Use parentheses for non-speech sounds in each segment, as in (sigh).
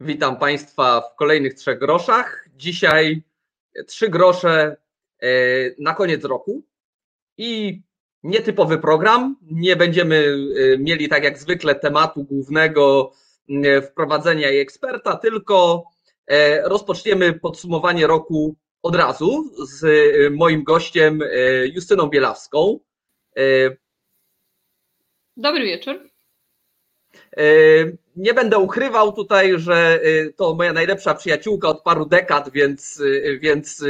Witam Państwa w kolejnych trzech groszach. Dzisiaj trzy grosze e, na koniec roku i nietypowy program. Nie będziemy e, mieli tak jak zwykle tematu głównego e, wprowadzenia i eksperta, tylko rozpoczniemy podsumowanie roku od razu z moim gościem Justyną Bielawską. Dobry wieczór. Nie będę ukrywał tutaj, że y, to moja najlepsza przyjaciółka od paru dekad, więc, y, więc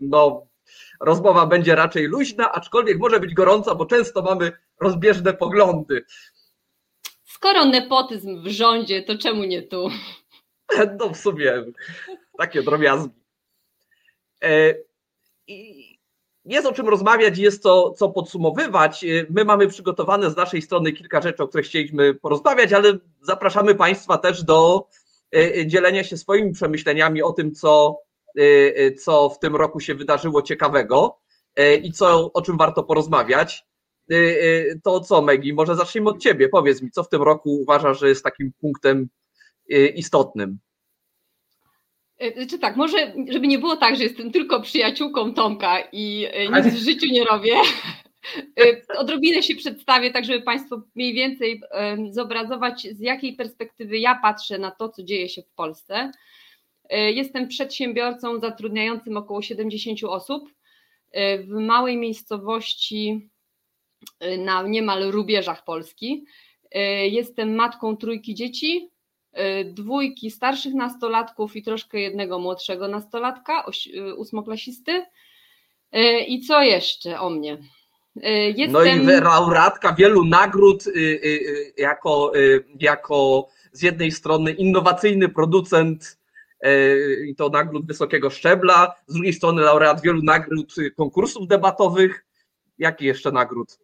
no, rozmowa będzie raczej luźna, aczkolwiek może być gorąca, bo często mamy rozbieżne poglądy. Skoro nepotyzm w rządzie, to czemu nie tu? No w sumie takie drobiazgi. E, I jest o czym rozmawiać, jest co, co podsumowywać. My mamy przygotowane z naszej strony kilka rzeczy, o których chcieliśmy porozmawiać, ale zapraszamy Państwa też do e, e, dzielenia się swoimi przemyśleniami o tym, co, co w tym roku się wydarzyło ciekawego i co, o czym warto porozmawiać. To co, Megi, może zacznijmy od Ciebie. Powiedz mi, co w tym roku uważasz, że jest takim punktem istotnym? E, czy tak, może, żeby nie było tak, że jestem tylko przyjaciółką Tomka i e, nic w życiu nie robię. (laughs) E, odrobinę się przedstawię, tak żeby Państwo mniej więcej zobrazować, z jakiej perspektywy ja patrzę na to, co dzieje się w Polsce. Jestem przedsiębiorcą zatrudniającym około 70 osób w małej miejscowości na niemal rubieżach Polski. Jestem matką trójki dzieci, dwójki starszych nastolatków i troszkę jednego młodszego nastolatka, y, ósmoklasisty. Y, I co jeszcze o mnie? Jestem... No i laureatka wielu nagród jako, jako z jednej strony innowacyjny producent i to nagród wysokiego szczebla, z drugiej strony laureat wielu nagród konkursów debatowych. Jaki jeszcze nagród?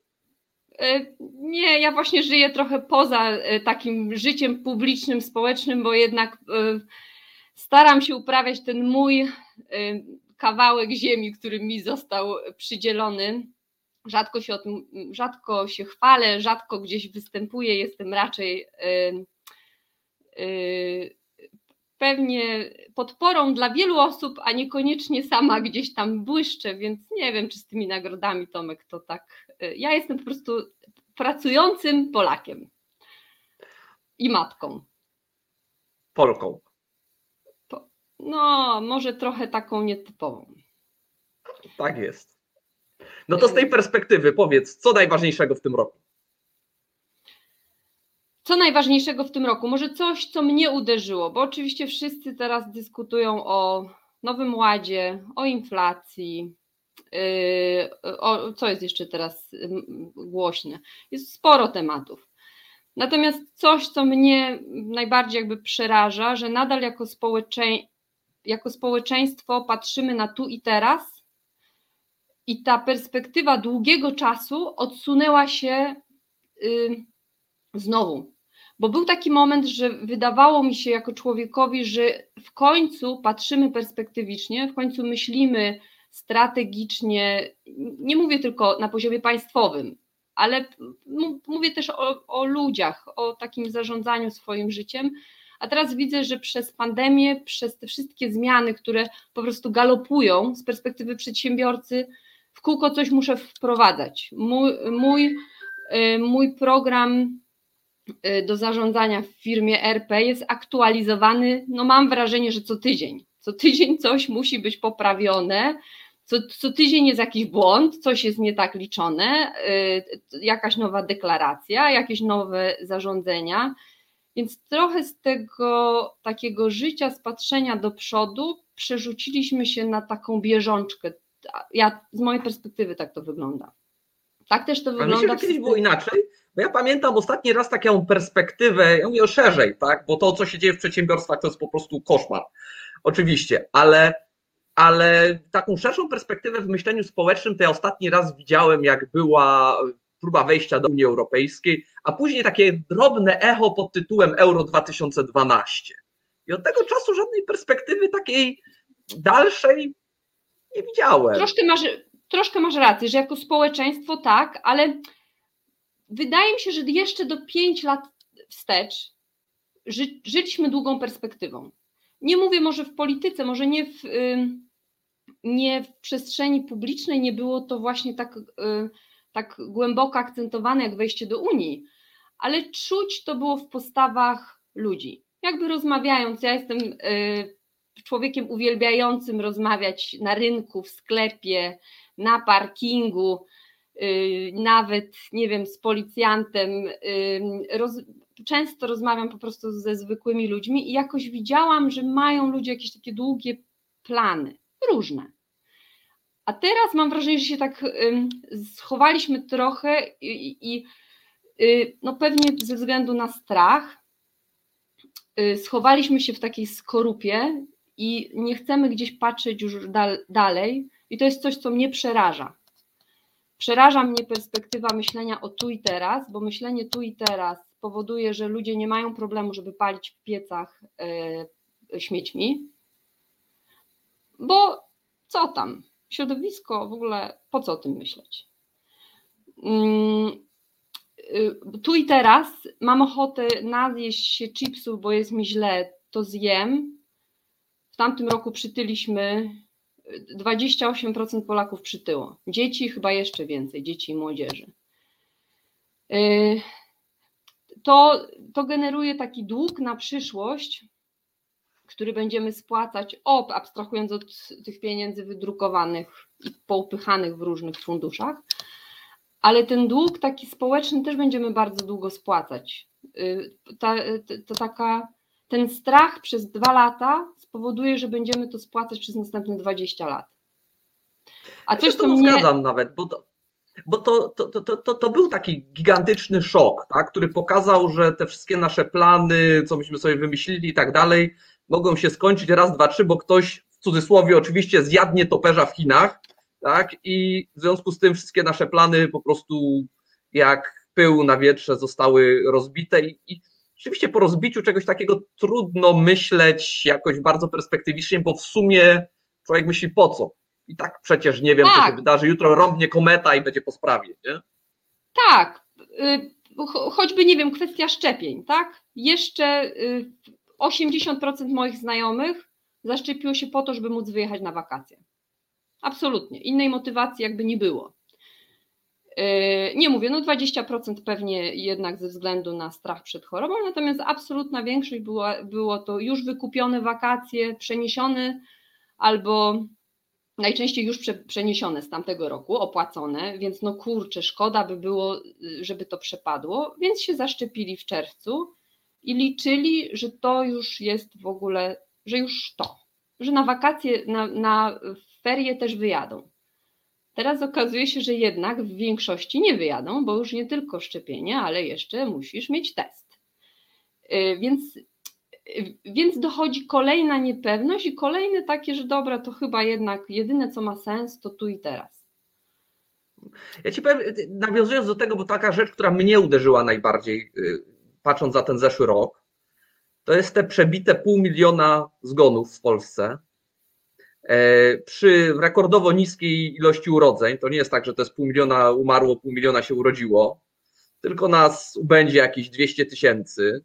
E, nie, ja właśnie żyję trochę poza e, takim życiem publicznym, społecznym, bo jednak e, staram się uprawiać ten mój kawałek ziemi, który mi został przydzielony. Rzadko się o tym, rzadko się chwalę, rzadko gdzieś występuję, jestem raczej pewnie podporą dla wielu osób, a niekoniecznie sama gdzieś tam błyszczę, więc nie wiem, czy z tymi nagrodami Tomek to tak. Y, ja jestem po prostu pracującym Polakiem i matką. Polką. No, może trochę taką nietypową. Tak jest. No to z tej perspektywy powiedz, co najważniejszego w tym roku? Co najważniejszego w tym roku? Może coś, co mnie uderzyło, bo oczywiście wszyscy teraz dyskutują o Nowym Ładzie, o inflacji. Yy, o, co jest jeszcze teraz głośne? Jest sporo tematów. Natomiast coś, co mnie najbardziej jakby przeraża, że nadal jako, społecze... jako społeczeństwo patrzymy na tu i teraz i ta perspektywa długiego czasu odsunęła się znowu bo był taki moment, że wydawało mi się jako człowiekowi, że w końcu patrzymy perspektywicznie, w końcu myślimy strategicznie, nie mówię tylko na poziomie państwowym, ale mówię też o, o ludziach, o takim zarządzaniu swoim życiem. A teraz widzę, że przez pandemię, przez te wszystkie zmiany, które po prostu galopują z perspektywy przedsiębiorcy, w kółko coś muszę wprowadzać. Mój, mój, y, mój program do zarządzania w firmie RP jest aktualizowany, no mam wrażenie, że co tydzień. Co tydzień coś musi być poprawione, co, co tydzień jest jakiś błąd, coś jest nie tak liczone, y, jakaś nowa deklaracja, jakieś nowe zarządzenia. Więc trochę z tego takiego życia, z patrzenia do przodu, przerzuciliśmy się na taką bieżączkę. Ja, z mojej perspektywy tak to wygląda. Tak też to wygląda. Myślę, że kiedyś było inaczej, bo ja pamiętam ostatni raz taką perspektywę, ja mówię szerzej, tak? bo to, co się dzieje w przedsiębiorstwach, to jest po prostu koszmar. Oczywiście, ale, ale taką szerszą perspektywę w myśleniu społecznym to ja ostatni raz widziałem, jak była próba wejścia do Unii Europejskiej, a później takie drobne echo pod tytułem Euro 2012. I od tego czasu żadnej perspektywy takiej dalszej nie widziałem. Troszkę masz, troszkę masz rację, że jako społeczeństwo tak, ale wydaje mi się, że jeszcze do 5 lat wstecz ży, żyliśmy długą perspektywą. Nie mówię może w polityce, może nie w, nie w przestrzeni publicznej, nie było to właśnie tak, tak głęboko akcentowane jak wejście do Unii, ale czuć to było w postawach ludzi. Jakby rozmawiając, ja jestem człowiekiem uwielbiającym rozmawiać na rynku, w sklepie, na parkingu, y, nawet, nie wiem, z policjantem. Y, roz, często rozmawiam po prostu ze zwykłymi ludźmi i jakoś widziałam, że mają ludzie jakieś takie długie plany, różne. A teraz mam wrażenie, że się tak schowaliśmy trochę i, i y, no pewnie ze względu na strach, schowaliśmy się w takiej skorupie i nie chcemy gdzieś patrzeć już dal, dalej, i to jest coś, co mnie przeraża. Przeraża mnie perspektywa myślenia o tu i teraz, bo myślenie tu i teraz powoduje, że ludzie nie mają problemu, żeby palić w piecach y, śmiećmi, bo co tam? Środowisko w ogóle, po co o tym myśleć? Mm, y, tu i teraz mam ochotę nazjeść się chipsów, bo jest mi źle, to zjem, w tamtym roku przytyliśmy 28% Polaków przytyło. Dzieci chyba jeszcze więcej, dzieci i młodzieży. Y, to, to generuje taki dług na przyszłość, który będziemy spłacać, ob, abstrahując od tych pieniędzy wydrukowanych i poupychanych w różnych funduszach, ale ten dług taki społeczny też będziemy bardzo długo spłacać. Y, ta, to taka ten strach przez dwa lata spowoduje, że będziemy to spłacać przez następne 20 lat. A coś, ja co mnie... zgadzam nawet, bo to, bo to, to, to, to, to był taki gigantyczny szok, tak, który pokazał, że te wszystkie nasze plany, co myśmy sobie wymyślili i tak dalej, mogą się skończyć raz, dwa, trzy, bo ktoś w cudzysłowie oczywiście zjadnie toperza w Chinach, tak, i w związku z tym wszystkie nasze plany po prostu jak pył na wietrze zostały rozbite i, i Oczywiście po rozbiciu czegoś takiego trudno myśleć jakoś bardzo perspektywicznie, bo w sumie człowiek myśli po co. I tak przecież nie wiem, tak. co się wydarzy. Jutro rąbnie kometa i będzie po sprawie, nie? Tak. Y, choćby, nie wiem, kwestia szczepień, tak? Jeszcze 80% y, moich znajomych zaszczepiło się po to, żeby móc wyjechać na wakacje. Absolutnie. Innej motywacji jakby nie było. Yy, nie mówię, no 20% pewnie jednak ze względu na strach przed chorobą, natomiast absolutna większość była, było to już wykupione wakacje, przeniesione albo najczęściej już przeniesione z tamtego roku, opłacone, więc no kurczę, szkoda by było, żeby to przepadło, więc się zaszczepili w czerwcu i liczyli, że to już jest w ogóle, że już to, że na wakacje, na, na ferie też wyjadą. Teraz okazuje się, że jednak w większości nie wyjadą, bo już nie tylko szczepienie, ale jeszcze musisz mieć test. Y, więc, y, więc dochodzi kolejna niepewność i kolejne takie, że dobra, to chyba jednak jedyne co ma sens, to tu i teraz. Ja ci powiem, nawiązując do tego, bo taka rzecz, która mnie uderzyła najbardziej, y, patrząc za ten zeszły rok, to jest te przebite pół miliona zgonów w Polsce przy rekordowo niskiej ilości urodzeń, to nie jest tak, że to jest pół miliona umarło, pół miliona się urodziło, tylko nas będzie jakieś 200 tysięcy.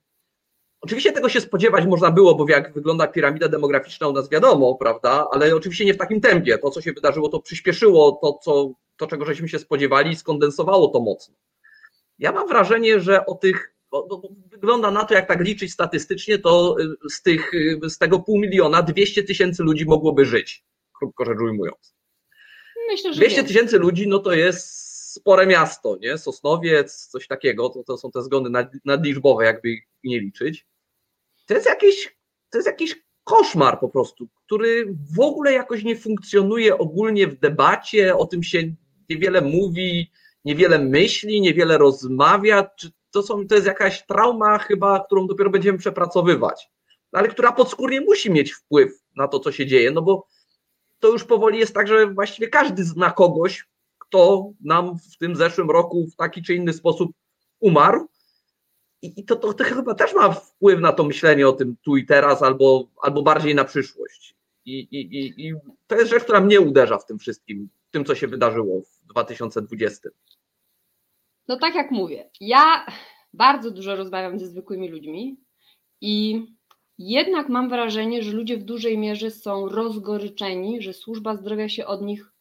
Oczywiście tego się spodziewać można było, bo jak wygląda piramida demograficzna u nas wiadomo, prawda, ale oczywiście nie w takim tempie. To, co się wydarzyło, to przyspieszyło to, co, to czego żeśmy się spodziewali i skondensowało to mocno. Ja mam wrażenie, że o tych bo, bo, wygląda na to, jak tak liczyć statystycznie, to y, z, tych, y, z tego pół miliona 200 tysięcy ludzi mogłoby żyć, krótko rzecz ujmując. Myślę, że 200 tysięcy ludzi, no to jest spore miasto, nie? Sosnowiec, coś takiego, to, to są te zgony nad, nadliczbowe, jakby nie liczyć. To jest jakiś, to jest jakiś koszmar po prostu, który w ogóle jakoś nie funkcjonuje ogólnie w debacie, o tym się niewiele mówi, niewiele myśli, niewiele rozmawia. Czy to, są, to jest jakaś trauma chyba, którą dopiero będziemy przepracowywać, ale która podskórnie musi mieć wpływ na to, co się dzieje, no bo to już powoli jest tak, że właściwie każdy zna kogoś, kto nam w tym zeszłym roku w taki czy inny sposób umarł. I to, to, to chyba też ma wpływ na to myślenie o tym tu i teraz, albo, albo bardziej na przyszłość. I, i, I to jest rzecz, która mnie uderza w tym wszystkim, w tym, co się wydarzyło w 2020. No tak jak mówię, ja bardzo dużo rozmawiam ze zwykłymi ludźmi I jednak mam wrażenie, że ludzie w dużej mierze są rozgoryczeni, że służba zdrowia się od nich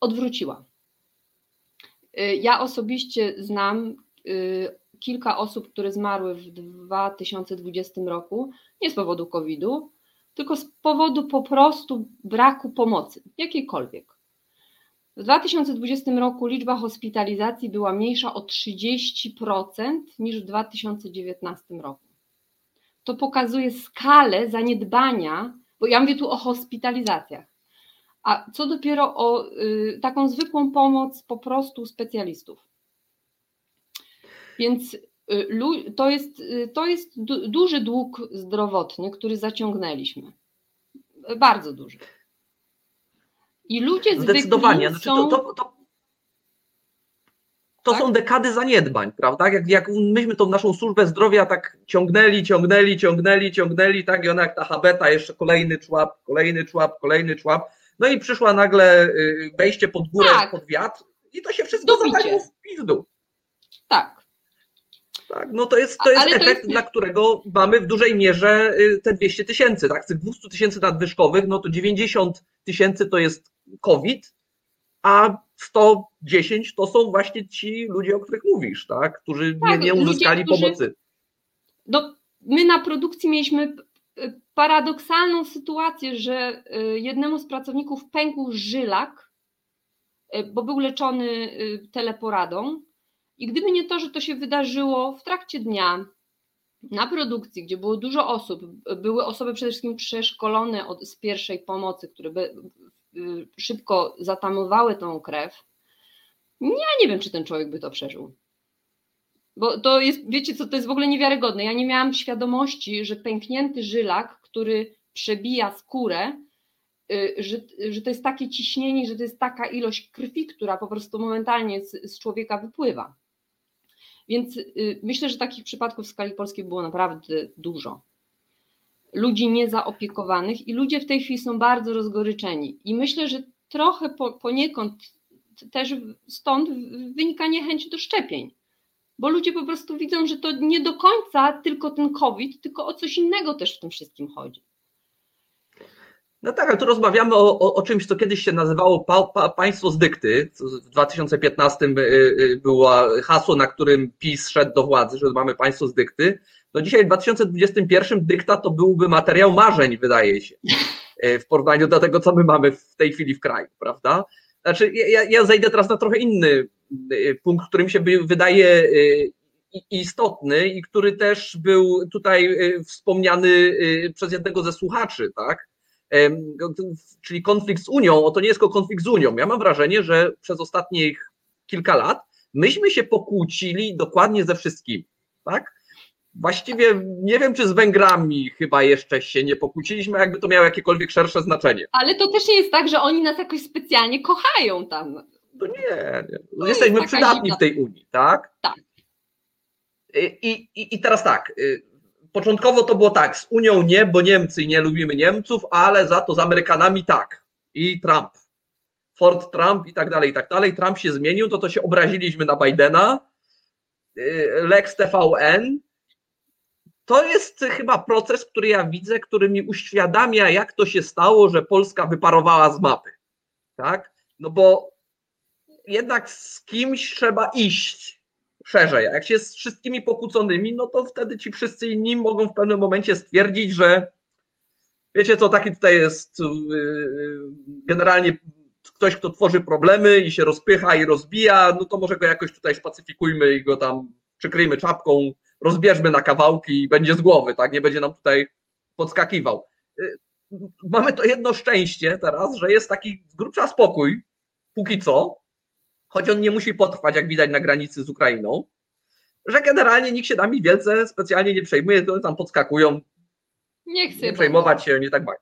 odwróciła. Y, ja osobiście znam y, kilka osób, które zmarły w 2020 roku, nie z powodu COVID-u, tylko z powodu po prostu braku pomocy, jakiejkolwiek. W 2020 roku liczba hospitalizacji była mniejsza o 30% niż w 2019 roku. To pokazuje skalę zaniedbania, bo ja mówię tu o hospitalizacjach, a co dopiero o y, taką zwykłą pomoc po prostu specjalistów. Więc y, to jest, y, to jest duży dług zdrowotny, który zaciągnęliśmy. Bardzo duży. I ludzie Zdecydowanie. Znaczy są... to, to, to, to tak? są dekady zaniedbań, prawda? Jak, jak myśmy tą naszą służbę zdrowia tak ciągnęli, ciągnęli, ciągnęli, ciągnęli, tak i ona jak ta habeta, jeszcze kolejny człap, kolejny człap, kolejny człap. No i przyszła nagle y, wejście pod górę, tak. pod wiatr i to się wszystko zawaliło w pizdu. Tak. Tak, no to jest, to jest efekt, to jest... dla którego mamy w dużej mierze y, te 200 tysięcy. Tak? Z tych 200 tysięcy nadwyżkowych, no to 90 tysięcy to jest COVID, a 110 to są właśnie ci ludzie, o których mówisz, tak? którzy tak, nie, nie uzyskali ludzie, pomocy. Którzy... No, my na produkcji mieliśmy y, paradoksalną sytuację, że y, jednemu z pracowników pękł żylak, bo był leczony teleporadą i gdyby nie to, że to się wydarzyło w trakcie dnia, na produkcji, gdzie było dużo osób, były osoby przede wszystkim przeszkolone od, z pierwszej pomocy, które by, y, szybko zatamowały tą krew, ja nie wiem, czy ten człowiek by to przeżył. Bo to jest, wiecie co, to jest w ogóle niewiarygodne. Ja nie miałam świadomości, że pęknięty żylak, który przebija skórę, y, że, że to jest takie ciśnienie, że to jest taka ilość krwi, która po prostu momentalnie z, z człowieka wypływa. Więc y, myślę, że takich przypadków w skali polskiej było naprawdę dużo. Ludzi niezaopiekowanych i ludzie w tej chwili są bardzo rozgoryczeni. I myślę, że trochę po, poniekąd też stąd wynika niechęć do szczepień. Bo ludzie po prostu widzą, że to nie do końca tylko ten COVID, tylko o coś innego też w tym wszystkim chodzi. No tak, ale tu rozmawiamy o, o, o, czymś, co kiedyś się nazywało pa, pa, państwo z dykty. W 2015 y, y, było hasło, na którym PiS szedł do władzy, że mamy państwo z dykty. No dzisiaj w 2021 dykta to byłby materiał marzeń, wydaje się, y, w porównaniu do tego, co my mamy w tej chwili w kraju, prawda? Znaczy, ja, ja zejdę teraz na trochę inny punkt, który mi się wydaje istotny i który też był tutaj wspomniany przez jednego ze słuchaczy, tak? czyli konflikt z Unią, o to nie jest tylko konflikt z Unią. Ja mam wrażenie, że przez ostatnich kilka lat myśmy się pokłócili dokładnie ze wszystkim, tak? Właściwie nie wiem, czy z Węgrami chyba jeszcze się nie pokłóciliśmy, jakby to miało jakiekolwiek szersze znaczenie. Ale to też nie jest tak, że oni nas jakoś specjalnie kochają tam. To nie, nie. No jesteśmy przydatni w tej Unii, tak? Tak. I, i, I teraz tak, y, początkowo to było tak, z Unią nie, bo Niemcy nie lubimy Niemców, ale za to z Amerykanami tak. I Trump. Ford Trump i tak dalej, i tak dalej. Trump się zmienił, to to się obraziliśmy na Bidena. Y, Lex TVN. To jest chyba proces, który ja widzę, który mi uświadamia, jak to się stało, że Polska wyparowała z mapy. Tak? No bo jednak z kimś trzeba iść szerzej. Jak się z wszystkimi pokłóconymi, no to wtedy ci wszyscy inni mogą w pewnym momencie stwierdzić, że wiecie co, taki tutaj jest y, y, generalnie ktoś, kto tworzy problemy i się rozpycha i rozbija, no to może go jakoś tutaj spacyfikujmy i go tam przykryjmy czapką, rozbierzmy na kawałki i będzie z głowy, tak? Nie będzie nam tutaj podskakiwał. Y, mamy to jedno szczęście teraz, że jest taki z grubsza spokój, póki co, choć on nie musi potrwać, jak widać na granicy z Ukrainą, że generalnie nikt się nami wielce specjalnie nie przejmuje, to tam podskakują. Nie chcę. Nie przejmować się, nie tak bawić.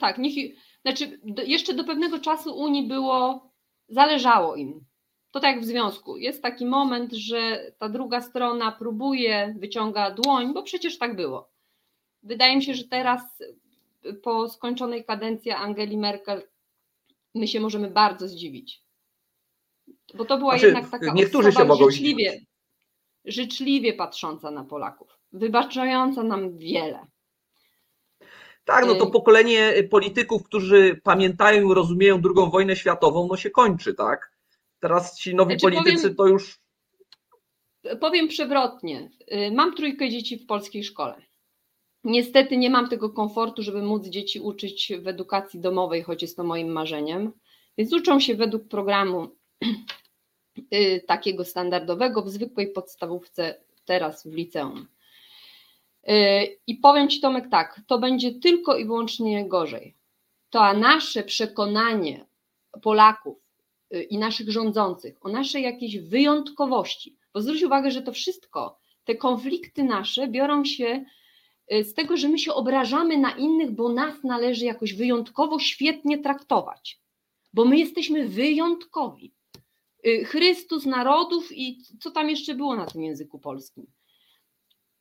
Tak, niech, znaczy do, jeszcze do pewnego czasu Unii było, zależało im. To tak jak w związku. Jest taki moment, że ta druga strona próbuje, wyciąga dłoń, bo przecież tak było. Wydaje mi się, że teraz po skończonej kadencji Angeli Merkel my się możemy bardzo zdziwić. Bo to była znaczy, jednak taka niektórzy się mogą życzliwie, życzliwie patrząca na Polaków. wybaczająca nam wiele. Tak, no to pokolenie polityków, którzy pamiętają i rozumieją II wojnę światową, no się kończy, tak? Teraz ci nowi znaczy, politycy powiem, to już. Powiem przewrotnie. Y, mam trójkę dzieci w polskiej szkole. Niestety nie mam tego komfortu, żeby móc dzieci uczyć w edukacji domowej, choć jest to moim marzeniem. Więc uczą się według programu (clears throat) y, takiego standardowego w zwykłej podstawówce, teraz w liceum. Y, I powiem Ci, Tomek, tak, to będzie tylko i wyłącznie gorzej. To nasze przekonanie Polaków i naszych rządzących o naszej jakiejś wyjątkowości, bo zwróć uwagę, że to wszystko, te konflikty nasze biorą się y, z tego, że my się obrażamy na innych, bo nas należy jakoś wyjątkowo świetnie traktować, bo my jesteśmy wyjątkowi. Chrystus narodów i co tam jeszcze było na tym języku polskim?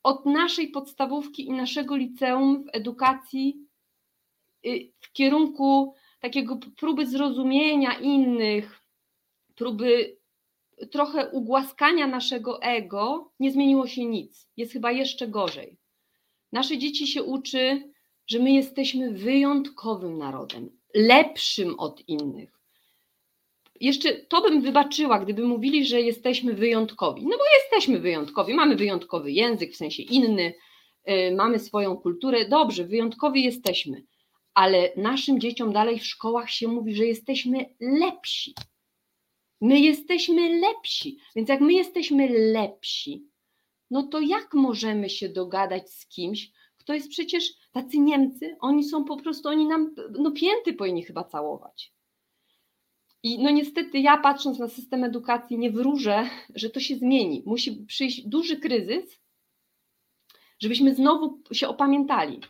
Od naszej podstawówki i naszego liceum w edukacji y, w kierunku takiego próby zrozumienia innych, próby trochę ugłaskania naszego ego, nie zmieniło się nic. Jest chyba jeszcze gorzej. Nasze dzieci się uczy, że my jesteśmy wyjątkowym narodem, lepszym od innych jeszcze to bym wybaczyła, gdyby mówili, że jesteśmy wyjątkowi. No bo jesteśmy wyjątkowi, mamy wyjątkowy język, w sensie inny, yy, mamy swoją kulturę. Dobrze, wyjątkowi jesteśmy, ale naszym dzieciom dalej w szkołach się mówi, że jesteśmy lepsi. My jesteśmy lepsi. Więc jak my jesteśmy lepsi, no to jak możemy się dogadać z kimś, kto jest przecież tacy Niemcy, oni są po prostu, oni nam no pięty powinni chyba całować. I no niestety ja patrząc na system edukacji nie wróżę, że to się zmieni. Musi przyjść duży kryzys, żebyśmy znowu się opamiętali.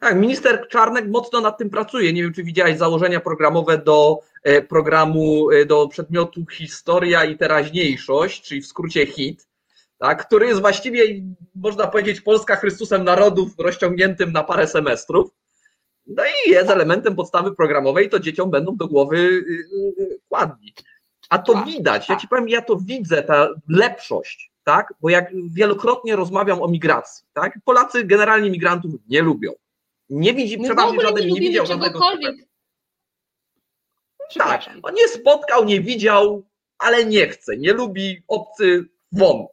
Tak, minister Czarnek mocno nad tym pracuje. Nie wiem, czy widziałeś założenia programowe do e, programu, e, do przedmiotu Historia i Teraźniejszość, czyli w skrócie HIT, tak, który jest właściwie, można powiedzieć, Polska Chrystusem Narodów rozciągniętym na parę semestrów. No i jest elementem podstawy programowej, to dzieciom będą do głowy y, y, kładni. A to tak, widać, ja tak. ci powiem, ja to widzę, ta lepszość, tak? Bo jak wielokrotnie rozmawiam o migracji, tak? Polacy generalnie migrantów nie lubią. Nie widzi, My przeważnie żaden nie, nie widział żadnego. Tak, on nie spotkał, nie widział, ale nie chce, nie lubi obcy won.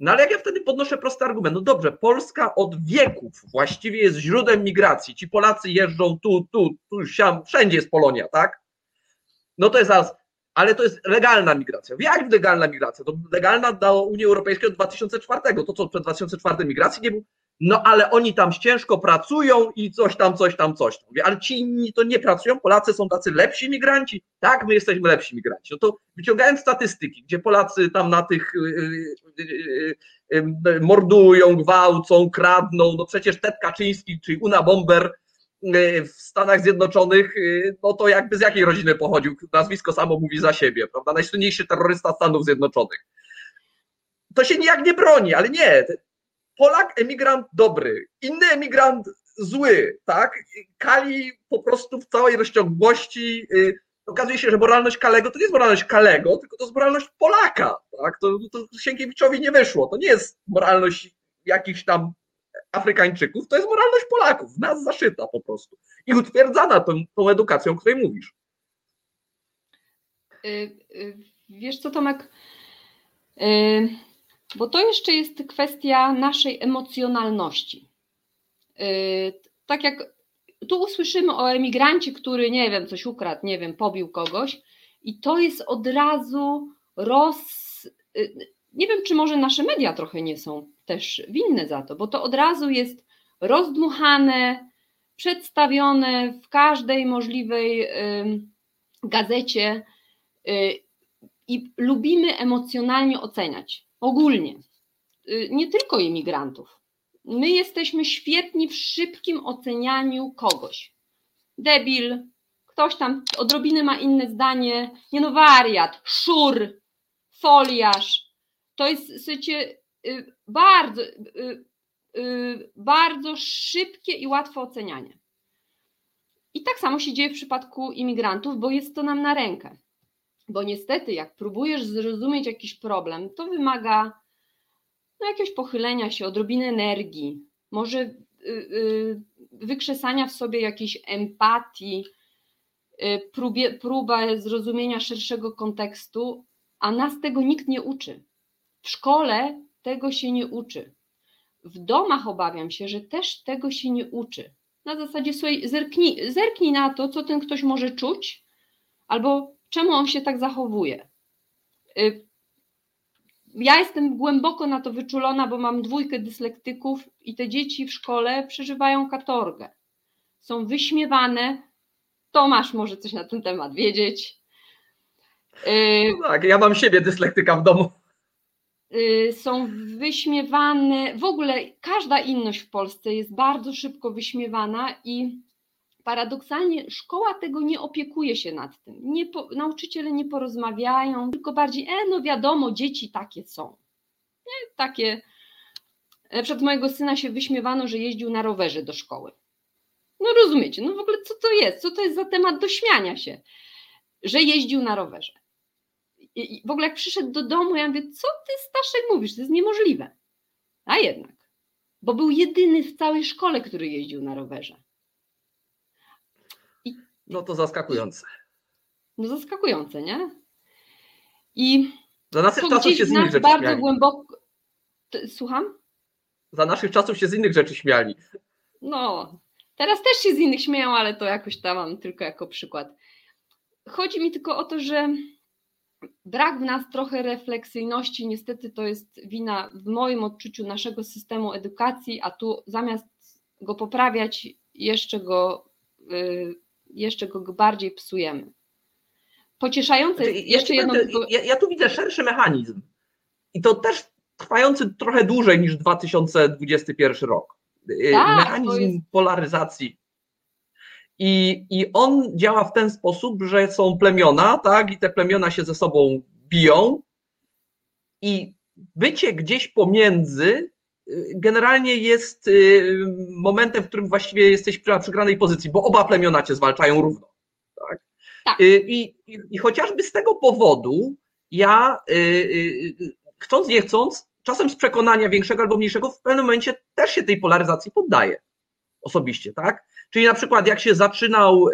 No ale jak ja wtedy podnoszę prosty argument, no dobrze, Polska od wieków właściwie jest źródłem migracji. Ci Polacy jeżdżą tu, tu, tu, siam, wszędzie jest Polonia, tak? No to jest zaraz, ale to jest legalna migracja. Jak legalna migracja? To legalna do Unii Europejskiej od 2004. To co przed 2004 migracji nie było? No ale oni tam ciężko pracują i coś tam, coś tam, coś tam. ale ci inni to nie pracują, Polacy są tacy lepsi migranci? Tak, my jesteśmy lepsi migranci. No to wyciągając statystyki, gdzie Polacy tam na tych yy, yy, yy, mordują, gwałcą, kradną, no przecież Ted Kaczyński, czyli Una Bomber y, w Stanach Zjednoczonych, y, no to jakby z jakiej rodziny pochodził? Nazwisko samo mówi za siebie, prawda? Najsłynniejszy terrorysta Stanów Zjednoczonych. To się nijak nie broni, ale nie, Polak emigrant dobry, inny emigrant zły, tak? Kali po prostu w całej rozciągłości. Y, okazuje się, że moralność Kalego to nie jest moralność Kalego, tylko to jest moralność Polaka. Tak? To, to Sienkiewiczowi nie wyszło. To nie jest moralność jakichś tam Afrykańczyków, to jest moralność Polaków, nas zaszyta po prostu. I utwierdzana tą, tą edukacją, o której mówisz. Y, y, wiesz co, Tomek? Bo to jeszcze jest kwestia naszej emocjonalności. Yy, tak jak tu usłyszymy o emigrancie, który, nie wiem, coś ukradł, nie wiem, pobił kogoś, i to jest od razu roz. Yy, nie wiem, czy może nasze media trochę nie są też winne za to, bo to od razu jest rozdmuchane, przedstawione w każdej możliwej gazecie i lubimy emocjonalnie oceniać ogólnie, y, nie tylko imigrantów. My jesteśmy świetni w szybkim ocenianiu kogoś. Debil, ktoś tam odrobinę ma inne zdanie, nie no wariat, szur, foliarz. To jest, słuchajcie, y, bardzo, y, bardzo szybkie i łatwe ocenianie. I tak samo się dzieje w przypadku imigrantów, bo jest to nam na rękę. Bo niestety, jak próbujesz zrozumieć jakiś problem, to wymaga no, jakiegoś pochylenia się, odrobiny energii, może y, y, wykrzesania w sobie jakiejś empatii, y, próba zrozumienia szerszego kontekstu, a nas tego nikt nie uczy. W szkole tego się nie uczy. W domach obawiam się, że też tego się nie uczy. Na zasadzie sobie zerknij, zerknij na to, co ten ktoś może czuć, albo czemu on się tak zachowuje. Y, ja jestem głęboko na to wyczulona, bo mam dwójkę dyslektyków i te dzieci w szkole przeżywają katorgę. Są wyśmiewane. Tomasz może coś na ten temat wiedzieć. Y, no tak, ja mam siebie dyslektyka w domu. Y, są wyśmiewane. W ogóle każda inność w Polsce jest bardzo szybko wyśmiewana i paradoksalnie szkoła tego nie opiekuje się nad tym. Nie po, nauczyciele nie porozmawiają, tylko bardziej, e, no wiadomo, dzieci takie są. Nie, takie. Na przykład mojego syna się wyśmiewano, że jeździł na rowerze do szkoły. No rozumiecie, no w ogóle co to jest? Co to jest za temat do śmiania się? Że jeździł na rowerze. I w ogóle jak przyszedł do domu, ja mówię, co ty Staszek mówisz? To jest niemożliwe. A jednak, bo był jedyny w całej szkole, który jeździł na rowerze. No to zaskakujące. No zaskakujące, nie? I za naszych czasów się z innych rzeczy bardzo śmiali. głęboko. Słucham? Za naszych czasów się z innych rzeczy śmiali. No, teraz też się z innych śmieją, ale to jakoś tam mam tylko jako przykład. Chodzi mi tylko o to, że brak w nas trochę refleksyjności, niestety to jest wina w moim odczuciu naszego systemu edukacji, a tu zamiast go poprawiać, jeszcze go y, jeszcze go bardziej psujemy. Pocieszające znaczy, jest jeszcze jedno. Ja, ja tu widzę szerszy mechanizm. I to też trwający trochę dłużej niż 2021 rok. Y, tak, mechanizm jest... polaryzacji. I, I on działa w ten sposób, że są plemiona, tak, i te plemiona się ze sobą biją. I bycie gdzieś pomiędzy generalnie jest y, momentem, w którym właściwie jesteś przy przegranej pozycji, bo oba plemiona cię zwalczają równo. Tak? tak. Y, I, i, I chociażby z tego powodu ja, y, chcąc nie chcąc, czasem z przekonania większego albo mniejszego, w pewnym momencie też się tej polaryzacji poddaję osobiście, tak? Czyli na przykład jak się zaczynał,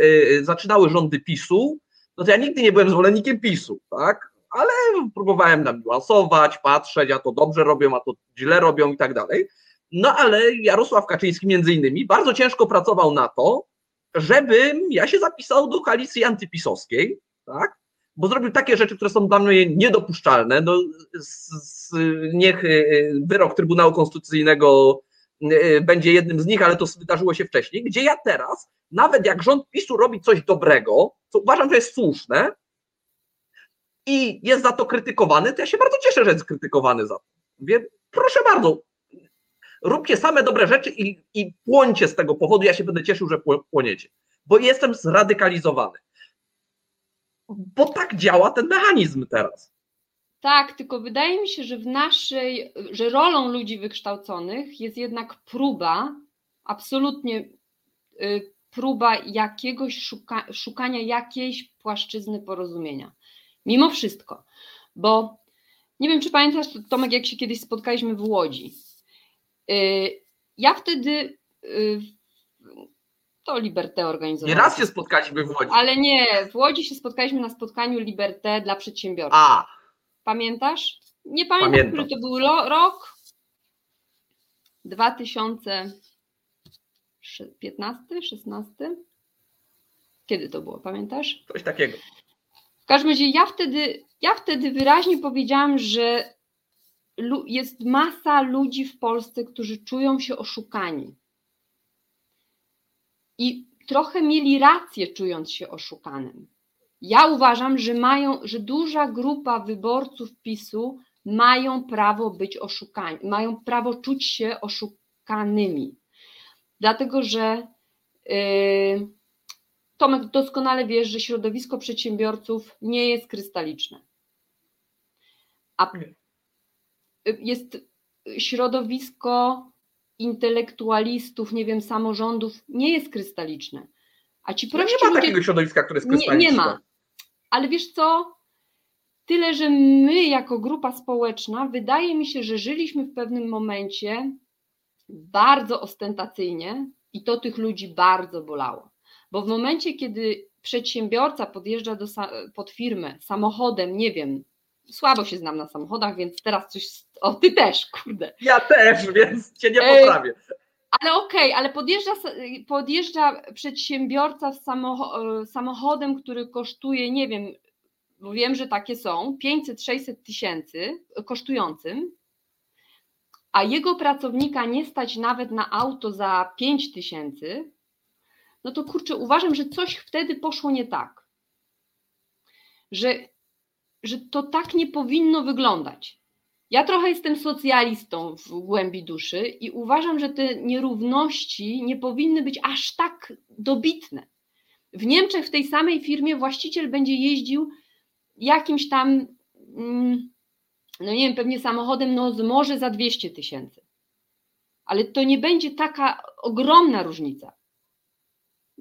zaczynały rządy PiSu, no to ja nigdy nie byłem zwolennikiem PiSu, tak? Ale próbowałem namiłasować, patrzeć, a to dobrze robią, a to źle robią i tak dalej. No ale Jarosław Kaczyński między innymi bardzo ciężko pracował na to, żebym ja się zapisał do koalicji antypisowskiej, tak? Bo zrobił takie rzeczy, które są dla mnie niedopuszczalne. No, z, z, niech y, wyrok Trybunału Konstytucyjnego y, będzie jednym z nich, ale to wydarzyło się wcześniej, gdzie ja teraz, nawet jak rząd PiSu robi coś dobrego, co uważam, że jest słuszne, i jest za to krytykowany, to ja się bardzo cieszę, że jest krytykowany za to. Mówię, proszę bardzo, róbcie same dobre rzeczy i, i płońcie z tego powodu, ja się będę cieszył, że płoniecie, bo jestem zradykalizowany. Bo tak działa ten mechanizm teraz. Tak, tylko wydaje mi się, że w naszej, że rolą ludzi wykształconych jest jednak próba, absolutnie y, próba jakiegoś szuka, szukania jakiejś płaszczyzny porozumienia. Mimo wszystko, bo nie wiem, czy pamiętasz, Tomek, jak się kiedyś spotkaliśmy w Łodzi. Y, ja wtedy y, to Liberté organizowałem. Nie raz się spotkaliśmy w Łodzi. Ale nie, w Łodzi się spotkaliśmy na spotkaniu Liberté dla przedsiębiorców. A. Pamiętasz? Nie pamiętam, Pamiętam. który to był rok. 2015, 16? Kiedy to było, pamiętasz? Coś takiego. W każdym razie ja wtedy, ja wtedy wyraźnie powiedziałam, że jest masa ludzi w Polsce, którzy czują się oszukani. I trochę mieli rację, czując się oszukanym. Ja uważam, że mają, że duża grupa wyborców PiSu mają prawo być oszukani, mają prawo czuć się oszukanymi. Dlatego, że yy, Tomek, doskonale wiesz, że środowisko przedsiębiorców nie jest krystaliczne. A jest środowisko intelektualistów, nie wiem, samorządów, nie jest krystaliczne. A ci prości no nie ma ludzie... takiego środowiska, które jest krystaliczne. Nie, nie ma. Ale wiesz co? Tyle, że my, jako grupa społeczna, wydaje mi się, że żyliśmy w pewnym momencie bardzo ostentacyjnie i to tych ludzi bardzo bolało. Bo w momencie, kiedy przedsiębiorca podjeżdża do, pod firmę samochodem, nie wiem, słabo się znam na samochodach, więc teraz coś. O, ty też, kurde. Ja też, więc cię nie poprawię. Ale okej, okay, ale podjeżdża, podjeżdża przedsiębiorca samochodem, który kosztuje, nie wiem, bo wiem, że takie są, 500-600 tysięcy kosztującym, a jego pracownika nie stać nawet na auto za 5 tysięcy, no to kurczę, uważam, że coś wtedy poszło nie tak. Że, że to tak nie powinno wyglądać. Ja trochę jestem socjalistą w głębi duszy i uważam, że te nierówności nie powinny być aż tak dobitne. W Niemczech w tej samej firmie właściciel będzie jeździł jakimś tam, mm, no nie wiem, pewnie samochodem, no może za 200 tysięcy. Ale to nie będzie taka ogromna różnica.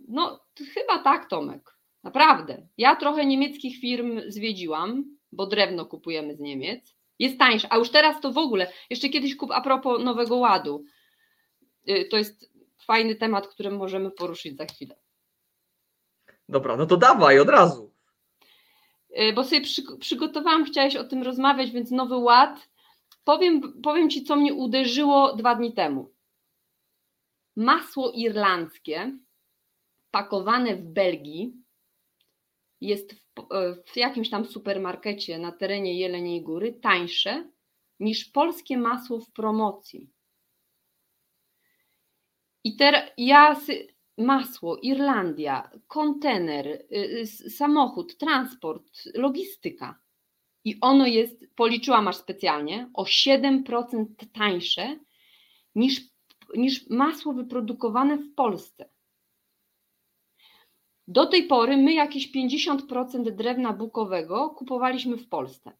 No, chyba tak, Tomek. Naprawdę. Ja trochę niemieckich firm zwiedziłam, bo drewno kupujemy z Niemiec. Jest tańsze, a już teraz to w ogóle. Jeszcze kiedyś kup a propos Nowego Ładu. Y, to jest fajny temat, który możemy poruszyć za chwilę. Dobra, no to dawaj od razu. Y, bo sobie przy, przygotowałam, chciałeś o tym rozmawiać, więc Nowy Ład. Powiem, powiem Ci, co mnie uderzyło dwa dni temu. Masło irlandzkie pakowane w Belgii jest w, w jakimś tam supermarkecie na terenie Jeleniej Góry tańsze niż polskie masło w promocji. I teraz ja masło, Irlandia, kontener, y, y, samochód, transport, logistyka. I ono jest, policzyłam aż specjalnie, o 7% tańsze niż, niż masło wyprodukowane w Polsce. Do tej pory my jakieś 50% drewna bukowego kupowaliśmy w Polsce.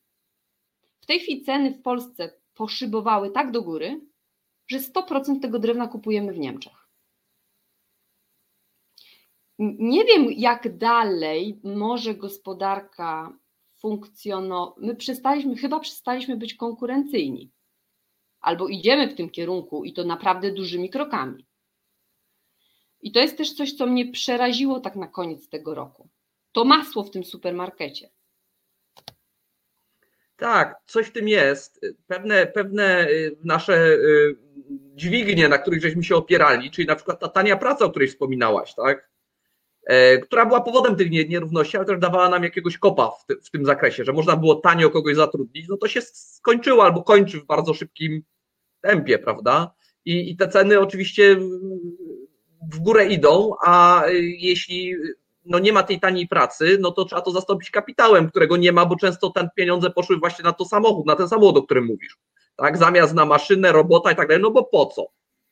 W tej chwili ceny w Polsce poszybowały tak do góry, że 100% tego drewna kupujemy w Niemczech. Nie wiem, jak dalej może gospodarka funkcjonować. My przestaliśmy, chyba przestaliśmy być konkurencyjni. Albo idziemy w tym kierunku i to naprawdę dużymi krokami. I to jest też coś, co mnie przeraziło tak na koniec tego roku. To masło w tym supermarkecie. Tak, coś w tym jest. Pewne, pewne y, nasze y, dźwignie, na których żeśmy się opierali, czyli na przykład ta tania praca, o której wspominałaś, tak? E, która była powodem tych nierówności, ale też dawała nam jakiegoś kopa w, ty, w tym zakresie, że można było tanio kogoś zatrudnić, no to się skończyło albo kończy w bardzo szybkim tempie, prawda? I, i te ceny oczywiście w górę idą, a jeśli no nie ma tej taniej pracy, no to trzeba to zastąpić kapitałem, którego nie ma, bo często te pieniądze poszły właśnie na to samochód, na ten samochód, o którym mówisz, tak, zamiast na maszynę, robota i tak dalej, no bo po co,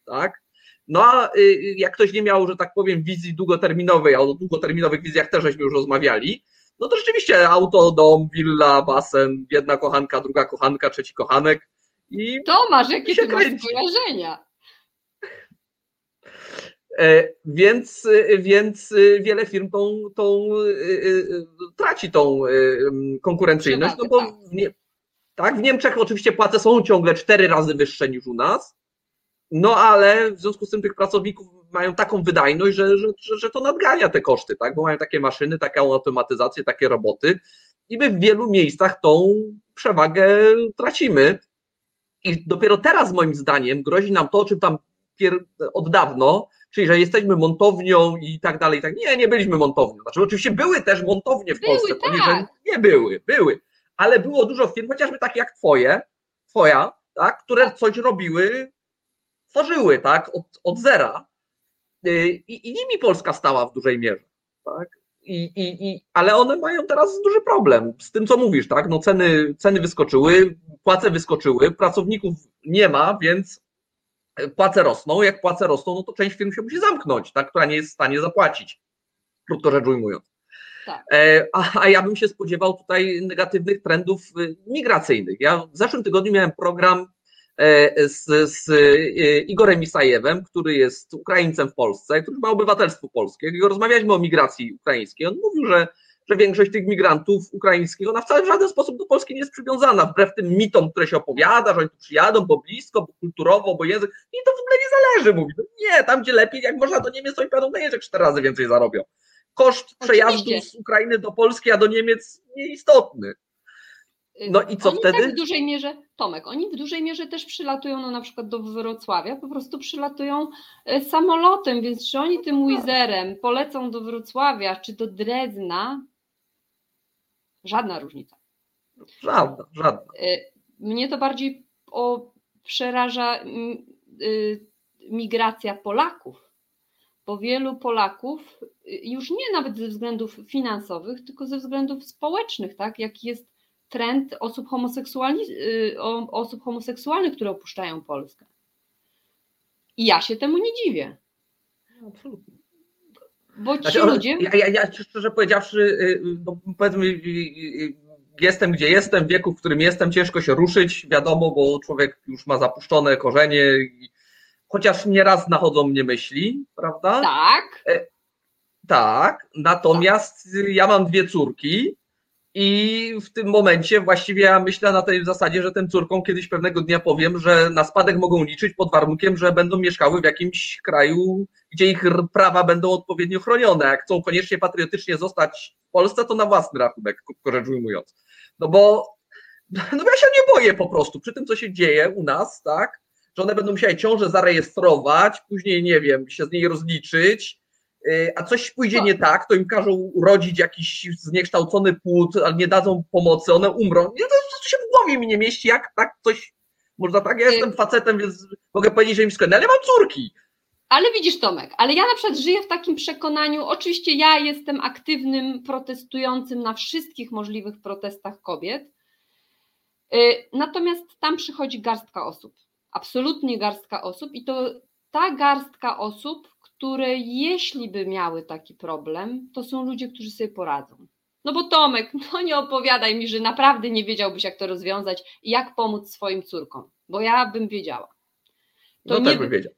tak, no a y, jak ktoś nie miał, że tak powiem, wizji długoterminowej, a o długoterminowych wizjach też żeśmy już rozmawiali, no to rzeczywiście auto, dom, willa, basen, jedna kochanka, druga kochanka, trzeci kochanek i... Tomasz, jakie ty masz skojarzenia? E, więc, e, więc e, wiele firm tą, tą traci tą konkurencyjność, no bo tak. w, nie, tak, w Niemczech oczywiście płace są ciągle cztery razy wyższe niż u nas, no ale w związku z tym tych pracowników mają taką wydajność, że, że, że to nadgania te koszty, tak, bo mają takie maszyny, taką automatyzację, takie roboty i my w wielu miejscach tą przewagę tracimy. I dopiero teraz moim zdaniem grozi nam to, o czym tam od dawno, czyli że jesteśmy montownią i tak dalej. Tak. Nie, nie byliśmy montownią. Znaczy, oczywiście były też montownie w były, Polsce, tak. że nie były, były, ale było dużo firm, chociażby takie jak twoje, twoja, tak, które coś robiły, tworzyły, tak, od, od zera. Y, I, I nimi Polska stała w dużej mierze. Tak? I, i, i, ale one mają teraz duży problem z tym, co mówisz, tak? No ceny, ceny wyskoczyły, płace wyskoczyły, pracowników nie ma, więc płace rosną, jak płace rosną, no to część firm się musi zamknąć, tak, która nie jest w stanie zapłacić, krótko rzecz ujmując. Tak. E, a, a ja bym się spodziewał tutaj negatywnych trendów y, migracyjnych. Ja w zeszłym tygodniu miałem program e, z, z e, Igorem Isajewem, który jest Ukraińcem w Polsce, który ma obywatelstwo polskie. I rozmawialiśmy o migracji ukraińskiej. On mówił, że, że większość tych migrantów ukraińskich, ona wcale w żaden sposób do Polski nie jest przywiązana, wbrew tym mitom, które się opowiada, że oni tu przyjadą, bo blisko, bo kulturowo, bo język. I to w ogóle nie zależy, mówi. No nie, tam gdzie lepiej, jak można do Niemiec, to oni pojadą na język cztery razy więcej zarobią. Koszt przejazdu z Ukrainy do Polski, a do Niemiec nieistotny. No i co oni wtedy? Tak w dużej mierze, Tomek, oni w dużej mierze też przylatują no, na przykład do Wrocławia, po prostu przylatują e, samolotem, więc czy oni tym Wizerem polecą do Wrocławia czy do Drezna, żadna różnica. Żadna, żadna. E, Mnie to bardziej o, przeraża y, migracja Polaków, bo wielu Polaków y, już nie nawet ze względów finansowych, tylko ze względów społecznych, tak? Jaki jest trend osób, homoseksualni, y, osób homoseksualnych, które opuszczają Polskę. I ja się temu nie dziwię, Absolutnie. Bo ci Znaczy, ludzie. ja, ja, ja szczerze powiedziawszy, y, no, powiedzmy, y, y, jestem gdzie jestem, w wieku, w którym jestem, ciężko się ruszyć, wiadomo, bo człowiek już ma zapuszczone korzenie, chociaż nieraz nachodzą mnie myśli, prawda? Tak, Tak, natomiast y, ja mam dwie córki i w tym momencie właściwie ja myślę na tej zasadzie, że tym córkom kiedyś pewnego dnia powiem, że na spadek mogą liczyć pod warunkiem, że będą mieszkały w jakimś kraju, gdzie ich prawa będą odpowiednio chronione. Jak chcą koniecznie patriotycznie zostać w Polsce, to na własny rachunek, krótko rzecz ujmując. No bo, (laughs) no ja się nie boję po prostu przy tym, co się dzieje u nas, tak? Że one będą musiały ciążę zarejestrować, później, nie wiem, się z niej rozliczyć, a coś pójdzie Tak. nie tak, to im każą urodzić jakiś zniekształcony płód, ale nie dadzą pomocy, one umrą. Nie, to, to się w głowie mi nie mieści, jak tak coś, można tak, ja jestem facetem, więc mogę powiedzieć, że mi sklepie, ale ja mam córki. Ale widzisz, Tomek, ale ja na przykład żyję w takim przekonaniu, oczywiście ja jestem aktywnym protestującym na wszystkich możliwych protestach kobiet, y, natomiast tam przychodzi garstka osób, absolutnie garstka osób i to ta garstka osób, które jeśli by miały taki problem, to są ludzie, którzy sobie poradzą. No bo Tomek, (laughs) no nie opowiadaj mi, że naprawdę nie wiedziałbyś, jak to rozwiązać i jak pomóc swoim córkom, bo ja bym wiedziała. To No nie- też bym wiedział.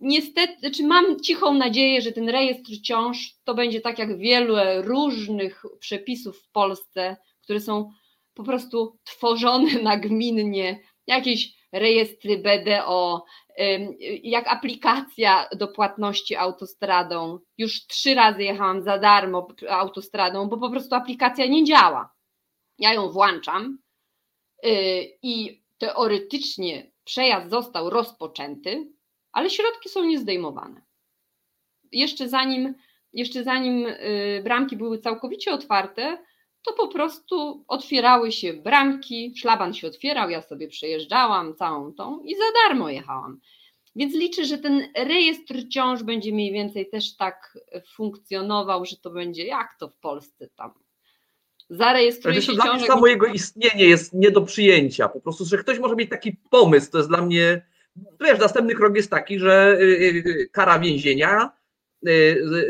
Niestety, znaczy mam cichą nadzieję, że ten rejestr ciąż to będzie tak jak wiele różnych przepisów w Polsce, które są po prostu tworzone (laughs) nagminnie, jakieś rejestry BDO, jak aplikacja do płatności autostradą. Już trzy razy jechałam za darmo autostradą, bo po prostu aplikacja nie działa. Ja ją włączam yy, i teoretycznie przejazd został rozpoczęty, ale środki są niezdejmowane. Jeszcze zanim, jeszcze zanim y, bramki były całkowicie otwarte, to po prostu otwierały się bramki, szlaban się otwierał, ja sobie przejeżdżałam całą tą i za darmo jechałam. Więc liczę, że ten rejestr ciąż będzie mniej więcej też tak funkcjonował, że to będzie jak to w Polsce tam. Zarejestruje Wiesz, się dla ciążę. samo jego istnienie jest nie do przyjęcia. Po prostu, że ktoś może mieć taki pomysł, to jest dla mnie. Wiesz, następny krok jest taki, że y, y, kara więzienia y,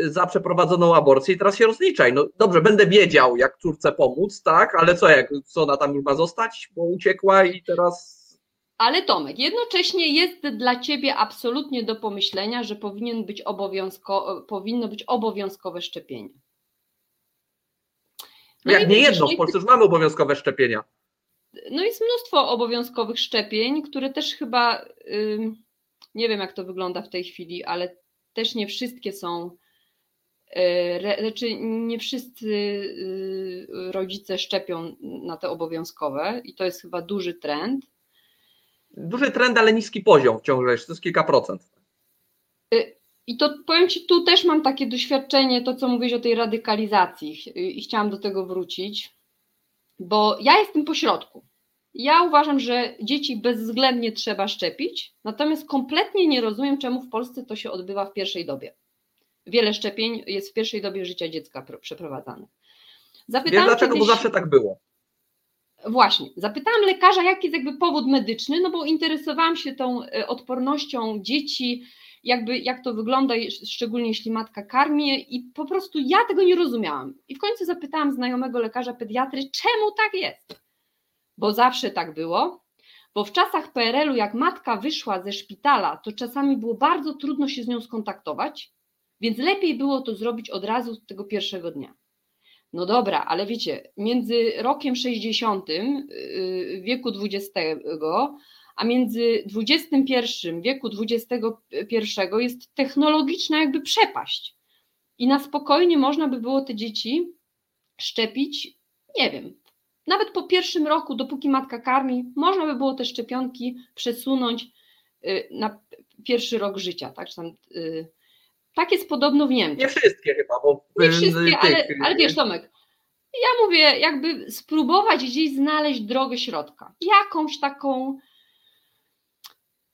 za przeprowadzoną aborcję i teraz się rozliczaj. No dobrze, będę wiedział, jak córce pomóc, tak, ale co, jak, co ona tam już ma zostać, bo uciekła i teraz. Ale Tomek, jednocześnie jest dla Ciebie absolutnie do pomyślenia, że powinien być obowiązko, powinno być obowiązkowe szczepienie. No jak nie jedno, no w Polsce już mamy obowiązkowe szczepienia. No jest mnóstwo obowiązkowych szczepień, które też chyba, nie wiem jak to wygląda w tej chwili, ale też nie wszystkie są, re- znaczy nie wszyscy y, rodzice szczepią na te obowiązkowe i to jest chyba duży trend. Duży trend, ale niski poziom wciąż to jest kilka procent. I to powiem Ci, tu też mam takie doświadczenie, to co mówisz o tej radykalizacji i chciałam do tego wrócić, bo ja jestem po środku. Ja uważam, że dzieci bezwzględnie trzeba szczepić, natomiast kompletnie nie rozumiem, czemu w Polsce to się odbywa w pierwszej dobie. Wiele szczepień jest w pierwszej dobie życia dziecka pr- przeprowadzanych. Wiesz Zapytałam dlaczego? Bo kiedyś- zawsze tak było. Właśnie, zapytałam lekarza, jaki jest jakby powód medyczny, no bo interesowałam się tą e, odpornością dzieci, jakby jak to wygląda, szczególnie jeśli matka karmie i po prostu ja tego nie rozumiałam. I w końcu zapytałam znajomego lekarza pediatry, czemu tak jest? Bo zawsze tak było, bo w czasach PRL-u jak matka wyszła ze szpitala, to czasami było bardzo trudno się z nią skontaktować, więc lepiej było to zrobić od razu tego pierwszego dnia. No dobra, ale wiecie, między rokiem 60 yy, wieku XX, a między XXI wieku XXI jest technologiczna jakby przepaść. I na spokojnie można by było te dzieci szczepić, nie wiem, nawet po pierwszym roku, dopóki matka karmi, można by było te szczepionki przesunąć y, na pierwszy rok życia, tak? Czy tam, y, tak jest podobno w Niemczech. Nie wszystkie chyba, bo nie wszystkie, ale, ale wiesz Tomek, ja mówię, jakby spróbować gdzieś znaleźć drogę środka, jakąś taką.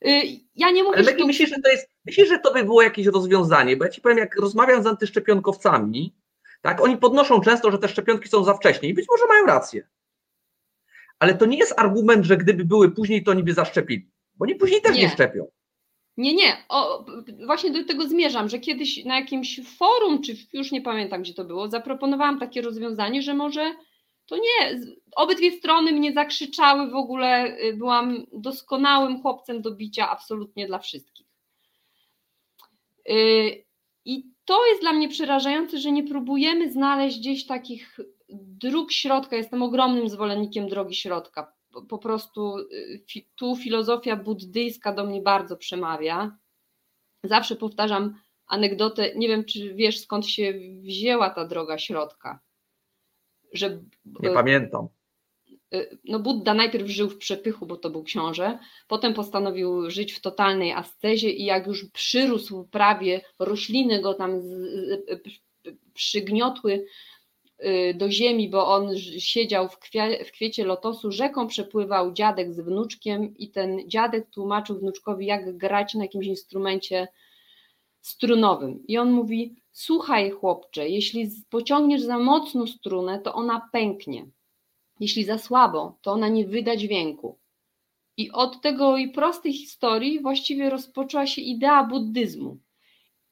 Y, ja nie mówię, ale że to... myślisz, że to jest, myślisz, że to by było jakieś rozwiązanie, bo ja ci powiem, jak rozmawiam z antyszczepionkowcami, tak, oni podnoszą często, że te szczepionki są za wcześnie i być może mają rację. Ale to nie jest argument, że gdyby były później, to oni by zaszczepili, bo oni później też nie, nie szczepią. Nie, nie. O, właśnie do tego zmierzam, że kiedyś na jakimś forum, czy już nie pamiętam gdzie to było, zaproponowałam takie rozwiązanie, że może to nie. Obydwie strony mnie zakrzyczały w ogóle. Y, byłam doskonałym chłopcem do bicia absolutnie dla wszystkich. Y, I to jest dla mnie przerażające, że nie próbujemy znaleźć gdzieś takich dróg środka. Jestem ogromnym zwolennikiem drogi środka po prostu y, tu filozofia buddyjska do mnie bardzo przemawia. Zawsze powtarzam anegdotę, nie wiem czy wiesz skąd się wzięła ta droga środka. Że, nie pamiętam. Y, no Buddha najpierw żył w przepychu, bo to był książę, potem postanowił żyć w totalnej ascezie i jak już przyrósł prawie, rośliny go tam przygniotły Y, do ziemi, bo on siedział w, kwie, w kwiecie lotosu, rzeką przepływał dziadek z wnuczkiem i ten dziadek tłumaczył wnuczkowi, jak grać na jakimś instrumencie strunowym. I on mówi: Słuchaj, chłopcze, jeśli pociągniesz za mocno strunę, to ona pęknie. Jeśli za słabo, to ona nie wyda dźwięku. I od tego i prostej historii właściwie rozpoczęła się idea buddyzmu.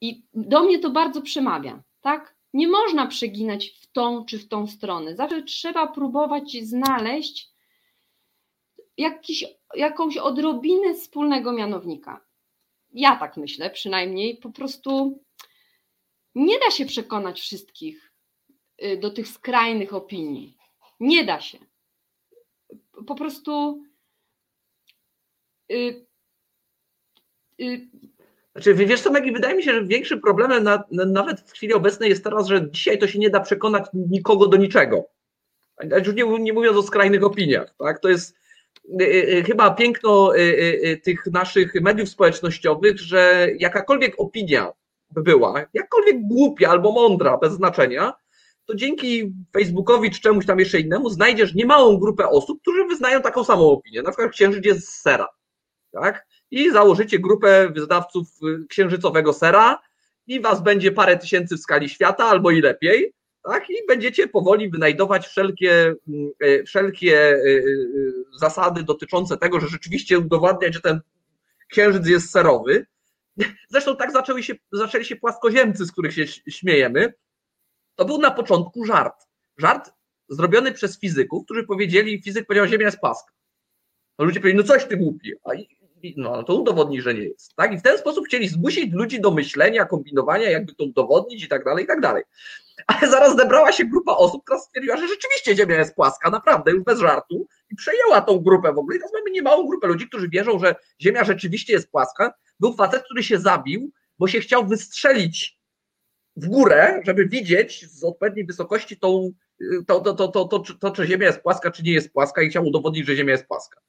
I do mnie to bardzo przemawia, tak? Nie można przeginać w tą czy w tą stronę. Zawsze trzeba próbować znaleźć jakiś, jakąś odrobinę wspólnego mianownika. Ja tak myślę przynajmniej. Po prostu nie da się przekonać wszystkich y, do tych skrajnych opinii. Nie da się. Po prostu. Znaczy, wiesz co, Maggie, wydaje mi się, że większym problemem na, na, nawet w chwili obecnej jest teraz, że dzisiaj to się nie da przekonać nikogo do niczego. Już nie, nie mówiąc o skrajnych opiniach. Tak? To jest y, y, y chyba piękno y, y, y, tych naszych mediów społecznościowych, że jakakolwiek opinia by była, jakkolwiek głupia albo mądra, bez znaczenia, to dzięki Facebookowi czy czemuś tam jeszcze innemu znajdziesz niemałą grupę osób, którzy wyznają taką samą opinię. Na przykład księżyc jest z sera. Tak? I założycie grupę wydawców y, księżycowego sera i was będzie parę tysięcy w skali świata albo i lepiej, tak? I będziecie powoli wynajdować wszelkie, mm, y, wszelkie y, zasady dotyczące tego, że rzeczywiście udowodniać, że ten księżyc jest serowy. (laughs) Zresztą tak zaczęły się, zaczęli się płaskoziemcy, z których się śmiejemy. To był na początku żart. Żart zrobiony przez fizyków, którzy powiedzieli, fizyk powiedział, Ziemia jest płaska. No ludzie powiedzieli, no coś ty głupi. A no to udowodni, że nie jest. Tak? I w ten sposób chcieli zmusić ludzi do myślenia, kombinowania, jakby to udowodnić i tak dalej, i tak dalej. Ale zaraz zebrała się grupa osób, która stwierdziła, że rzeczywiście Ziemia jest płaska, naprawdę, już bez żartu, i przejęła tą grupę w ogóle. I teraz mamy niemałą grupę ludzi, którzy wierzą, że Ziemia rzeczywiście jest płaska. Był facet, który się zabił, bo się chciał wystrzelić w górę, żeby widzieć z odpowiedniej wysokości tą, to, to, to, to, to, to, czy Ziemia jest płaska, czy nie jest płaska, i chciał udowodnić, że Ziemia jest płaska.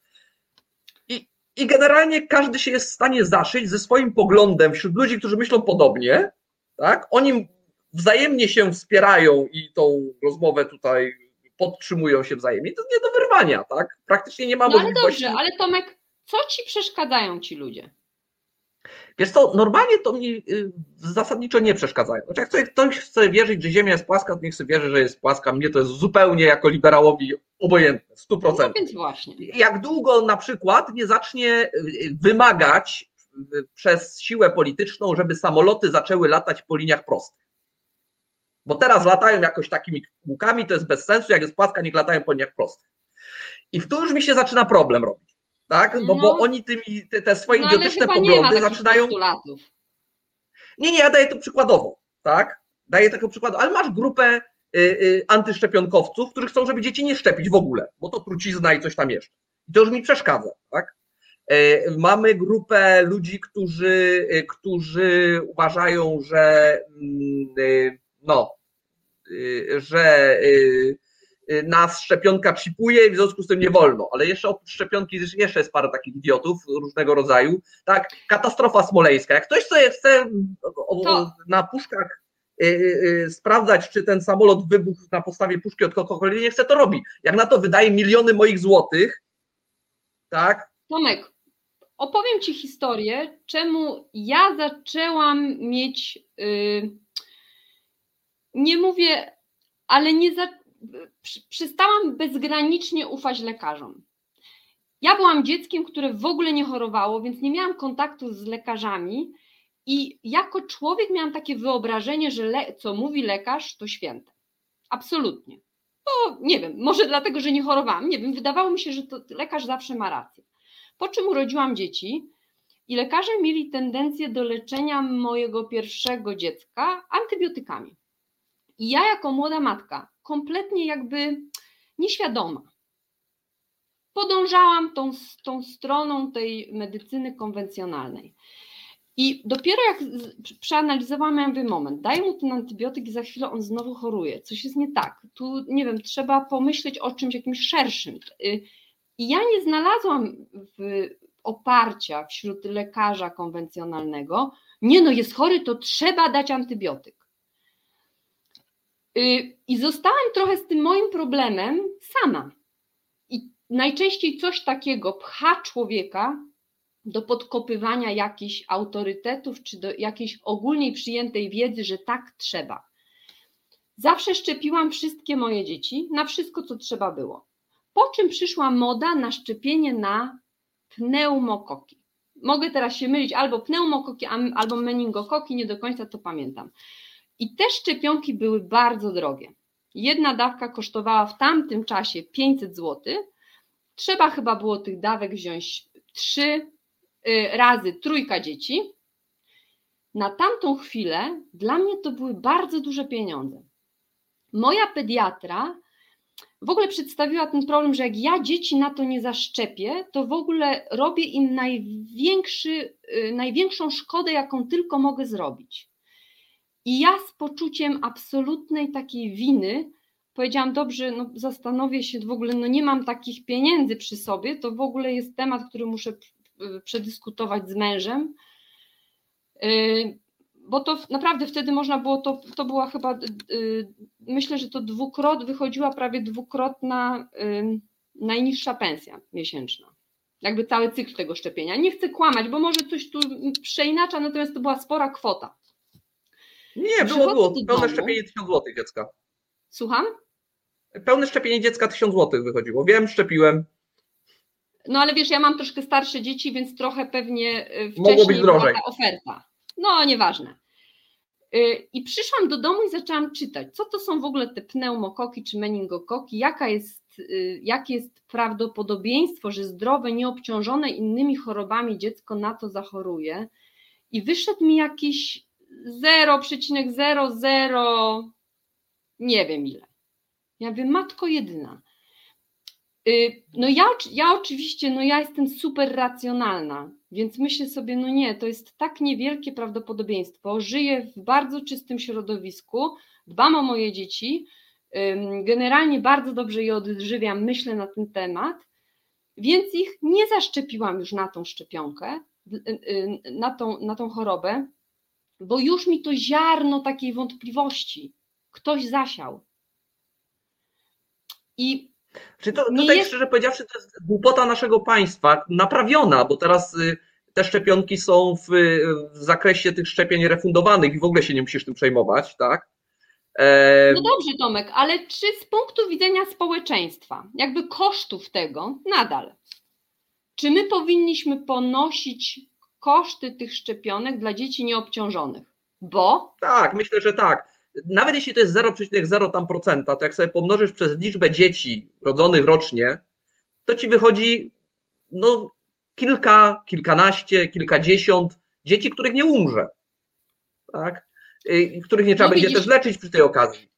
I generalnie każdy się jest w stanie zaszyć ze swoim poglądem wśród ludzi, którzy myślą podobnie, tak? Oni wzajemnie się wspierają i tą rozmowę tutaj podtrzymują się wzajemnie. To nie do wyrwania, tak? Praktycznie nie ma no możliwości. Ale dobrze, ale Tomek, co ci przeszkadzają ci ludzie? Wiesz co, normalnie to mi y, zasadniczo nie przeszkadzają. Znaczy, jak ktoś chce wierzyć, że Ziemia jest płaska, to niech sobie wierzy, że jest płaska. Mnie to jest zupełnie jako liberałowi obojętne, 100%. No więc właśnie. Jak długo na przykład nie zacznie y, wymagać przez siłę polityczną, żeby samoloty zaczęły latać po liniach prostych. Bo teraz latają jakoś takimi łukami, to jest bez sensu, jak jest płaska, niech latają po liniach prostych. I w tu już mi się zaczyna problem robić tak? No, no bo oni tymi, te, te swoje no, idiotyczne poglądy zaczynają. Postulatów. Nie, nie, ja daję to przykładowo, tak? Daję tego przykładu, ale masz grupę antyszczepionkowców, którzy chcą, żeby dzieci nie szczepić w ogóle, bo to trucizna i coś tam jeszcze. I to już mi przeszkadza, tak? Mamy grupę ludzi, którzy, którzy uważają, że mm, no, że Y, nas szczepionka chipuje i w związku z tym nie wolno. Ale jeszcze oprócz szczepionki jeszcze jest parę takich idiotów różnego rodzaju. Tak, katastrofa smoleńska. Jak ktoś sobie chce to... na puszkach y, y, sprawdzać, czy ten samolot wybuchł na podstawie puszki od kogokolwiek, nie chce, to robi. Jak na to wydaje miliony moich złotych, tak? Tomek, opowiem Ci historię, czemu ja zaczęłam mieć, yy, nie mówię, ale nie, za, przestałam bezgranicznie ufać lekarzom. Ja byłam dzieckiem, które w ogóle nie chorowało, więc nie miałam kontaktu z lekarzami i jako człowiek miałam takie wyobrażenie, że co mówi lekarz, to święte. Absolutnie. Bo nie wiem, może dlatego, że nie chorowałam, nie wiem, wydawało mi się, że to lekarz zawsze ma rację. Po czym urodziłam dzieci i lekarze mieli tendencję do leczenia mojego pierwszego dziecka antybiotykami. I ja jako młoda matka kompletnie jakby nieświadoma. Podążałam tą, tą stroną tej medycyny konwencjonalnej. I dopiero jak przeanalizowałam, ja mówię, moment, daję mu ten antybiotyk i za chwilę on znowu choruje. Coś jest nie tak. Tu, nie wiem, trzeba pomyśleć o czymś jakimś szerszym. Y, I ja nie znalazłam w oparcia wśród lekarza konwencjonalnego, nie no, jest chory, to trzeba dać antybiotyk. Y, I zostałam trochę z tym moim problemem sama. I najczęściej coś takiego pcha człowieka do podkopywania jakichś autorytetów, czy do jakiejś ogólnie przyjętej wiedzy, że tak trzeba. Zawsze szczepiłam wszystkie moje dzieci na wszystko, co trzeba było. Po czym przyszła moda na szczepienie na pneumokoki. Mogę teraz się mylić albo pneumokoki, albo meningokoki, nie do końca to pamiętam. I te szczepionki były bardzo drogie. Jedna dawka kosztowała w tamtym czasie 500 zł. Trzeba chyba było tych dawek wziąć trzy y, razy trójka dzieci. Na tamtą chwilę dla mnie to były bardzo duże pieniądze. Moja pediatra w ogóle przedstawiła ten problem, że jak ja dzieci na to nie zaszczepię, to w ogóle robię im największy, y, największą szkodę, jaką tylko mogę zrobić. I ja z poczuciem absolutnej takiej winy powiedziałam, dobrze, no zastanowię się w ogóle, no nie mam takich pieniędzy przy sobie, to w ogóle jest temat, który muszę przedyskutować z mężem, y, bo to naprawdę wtedy można było, to, to była chyba, y, myślę, że to dwukrot, wychodziła prawie dwukrotna y, najniższa pensja miesięczna. Jakby cały cykl tego szczepienia. Nie chcę kłamać, bo może coś tu przeinacza, natomiast to była spora kwota. Nie, było, było. Pełne szczepienie 1000 zł dziecka. Słucham? Pełne szczepienie dziecka 1000 zł wychodziło. Wiem, szczepiłem. No ale wiesz, ja mam troszkę starsze dzieci, więc trochę pewnie wcześniej być drożej. była ta oferta. No, nieważne. Y, I przyszłam do domu i zaczęłam czytać, co to są w ogóle te pneumokoki czy meningokoki, jaka jest, y, jakie jest prawdopodobieństwo, że zdrowe, nieobciążone innymi chorobami dziecko na to zachoruje. I wyszedł mi jakiś 0,00 nie wiem ile. Ja wiem, matko jedyna. Y, no ja, ja oczywiście, no ja jestem super racjonalna, więc myślę sobie, no nie, to jest tak niewielkie prawdopodobieństwo. Żyję w bardzo czystym środowisku, dbam o moje dzieci, generalnie bardzo dobrze je odżywiam, myślę na ten temat, więc ich nie zaszczepiłam już na tą szczepionkę, y, y, na tą, na tą chorobę, bo już mi to ziarno takiej wątpliwości ktoś zasiał. I czy to, tutaj jest... szczerze powiedziawszy, to jest głupota naszego państwa, naprawiona, bo teraz y, te szczepionki są w, w, zakresie tych szczepień refundowanych i w ogóle się nie musisz tym przejmować, tak? E... No dobrze, Tomek, ale czy z punktu widzenia społeczeństwa, jakby kosztów tego nadal, czy my powinniśmy ponosić koszty tych szczepionek dla dzieci nieobciążonych. Bo? Tak, myślę, że tak. Nawet jeśli to jest 0,0 tam procenta, to jak sobie pomnożysz przez liczbę dzieci rodzonych rocznie, to ci wychodzi no, kilka, kilkanaście, kilkadziesiąt dzieci, których nie umrze. Tak? I których nie trzeba no, będzie widzisz, też leczyć przy tej okazji.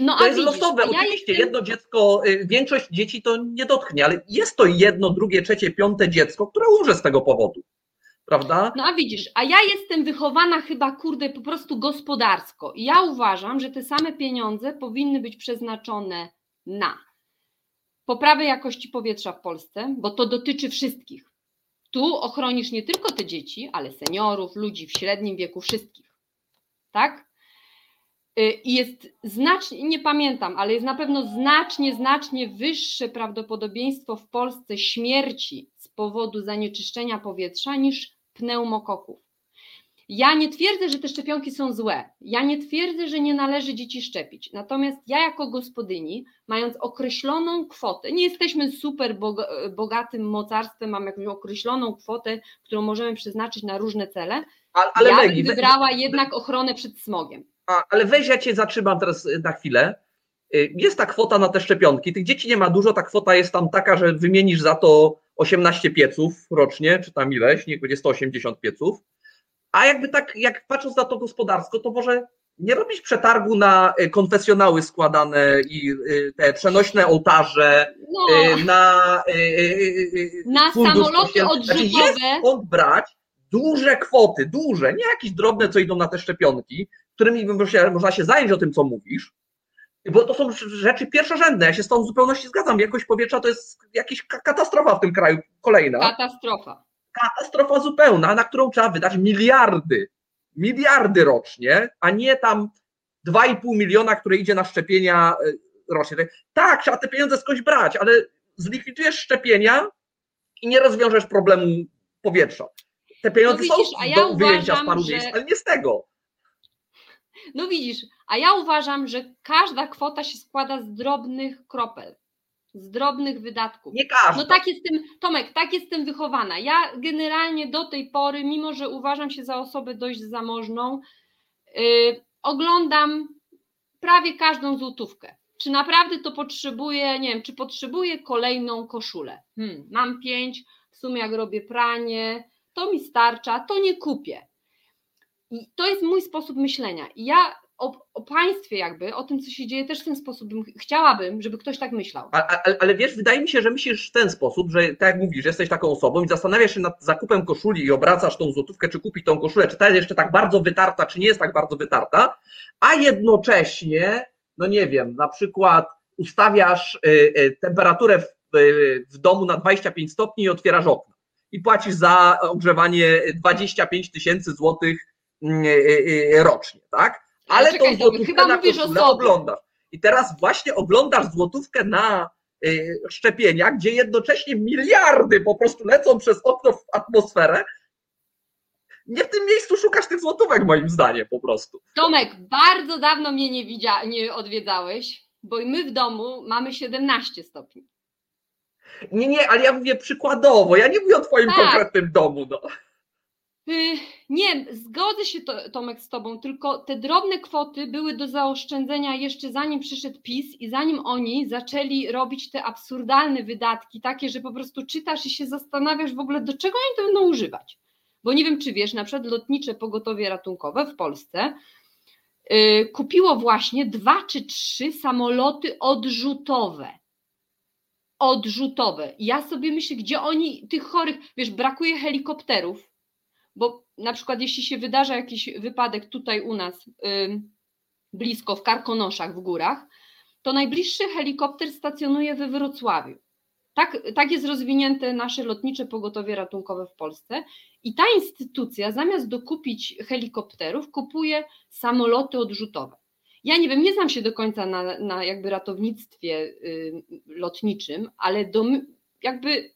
No, to jest widzisz, losowe. Ja Oczywiście jestem... jedno dziecko, y, większość dzieci to nie dotknie, ale jest to jedno, drugie, trzecie, piąte dziecko, które umrze z tego powodu. Prawda? No a widzisz, a ja jestem wychowana chyba, kurde, po prostu gospodarsko. I ja uważam, że te same pieniądze powinny być przeznaczone na poprawę jakości powietrza w Polsce, bo to dotyczy wszystkich. Tu ochronisz nie tylko te dzieci, ale seniorów, ludzi w średnim wieku, wszystkich. Tak? Y, I jest znacznie, nie pamiętam, ale jest na pewno znacznie, znacznie wyższe prawdopodobieństwo w Polsce śmierci z powodu zanieczyszczenia powietrza niż pneumokoków. Ja nie twierdzę, że te szczepionki są złe. Ja nie twierdzę, że nie należy dzieci szczepić. Natomiast ja, jako gospodyni, mając określoną kwotę, nie jesteśmy super bogatym mocarstwem, mamy jakąś określoną kwotę, którą możemy przeznaczyć na różne cele. Ale, ale ja bym wybrała jednak ochronę przed smogiem. A, ale weź, ja cię zatrzymam teraz na chwilę. Y, jest ta kwota na te szczepionki. Tych dzieci nie ma dużo, ta kwota jest tam taka, że wymienisz za to 18 pieców rocznie, czy tam ileś, niech będzie 180 pieców. A jakby tak, jak patrząc na to gospodarsko, to może nie robić przetargu na y, konfesjonały składane i y, te przenośne ołtarze, no. na, na samoloty odrzutowe. Znaczy jest brać duże kwoty, duże, nie jakieś drobne, co idą na te szczepionki, którymi można się zająć o tym, co mówisz, bo to są rzeczy pierwszorzędne. Ja się z tą w zupełności zgadzam. Jakość powietrza to jest jakaś katastrofa w tym kraju. Kolejna. Katastrofa. Katastrofa zupełna, na którą trzeba wydać miliardy. Miliardy rocznie, a nie tam 2,5 miliona, które idzie na szczepienia e, rocznie. Tak, trzeba te pieniądze skądś brać, ale zlikwidujesz szczepienia i nie rozwiążesz problemu powietrza. Te pieniądze no widzisz, są ja do wyjęcia z paru że... miejsc, ale nie z tego. No widzisz, a ja uważam, że każda kwota się składa z drobnych kropel, z drobnych wydatków. Nie każda. No tak jestem, Tomek, tak jestem wychowana. Ja generalnie do tej pory, mimo że uważam się za osobę dość zamożną, yy, oglądam prawie każdą złotówkę. Czy naprawdę to potrzebuję, nie wiem, czy potrzebuję kolejną koszulę? Hmm, mam pięć, w sumie jak robię pranie, to mi starcza, to nie kupię. I to jest mój sposób myślenia. I ja o, o, państwie jakby, o tym, co się dzieje, też w ten sposób bym, chciałabym, żeby ktoś tak myślał. Ale, ale, wiesz, wydaje mi się, że myślisz w ten sposób, że tak jak mówisz, jesteś taką osobą i zastanawiasz się nad zakupem koszuli i obracasz tą złotówkę, czy kupić tą koszulę, czy ta jest jeszcze tak bardzo wytarta, czy nie jest tak bardzo wytarta, a jednocześnie, no nie wiem, na przykład ustawiasz y, y, temperaturę w, y, w domu na 25 stopni i otwierasz okno i płacisz za ogrzewanie 25 tysięcy złotych mm, rocznie, tak? Ale Czekaj, tą złotówkę chyba na koszulę oglądasz. I teraz właśnie oglądasz złotówkę na y, szczepienia, gdzie jednocześnie miliardy po prostu lecą przez okno w atmosferę. Nie w tym miejscu szukasz tych złotówek, moim zdaniem, po prostu. Tomek, bardzo dawno mnie nie, widzia, nie odwiedzałeś, bo my w domu mamy 17 stopni. Nie, nie, ale ja mówię przykładowo. Ja nie mówię o Twoim tak. konkretnym domu. No. Y, nie, zgodzę się to, Tomek z Tobą, tylko te drobne kwoty były do zaoszczędzenia jeszcze zanim przyszedł PiS i zanim oni zaczęli robić te absurdalne wydatki, takie, że po prostu czytasz i się zastanawiasz w ogóle, do czego oni to będą używać. Bo nie wiem, czy wiesz, na przykład lotnicze pogotowie ratunkowe w Polsce yy, kupiło właśnie dwa czy trzy samoloty odrzutowe. Odrzutowe. Ja sobie myślę, gdzie oni tych chorych, wiesz, brakuje helikopterów bo na przykład jeśli się wydarza jakiś wypadek tutaj u nas blisko w Karkonoszach w górach, to najbliższy helikopter stacjonuje we Wrocławiu. Tak, tak jest rozwinięte nasze lotnicze pogotowie ratunkowe w Polsce i ta instytucja zamiast dokupić helikopterów kupuje samoloty odrzutowe. Ja nie wiem, nie znam się do końca na, na jakby ratownictwie y, lotniczym, ale do, jakby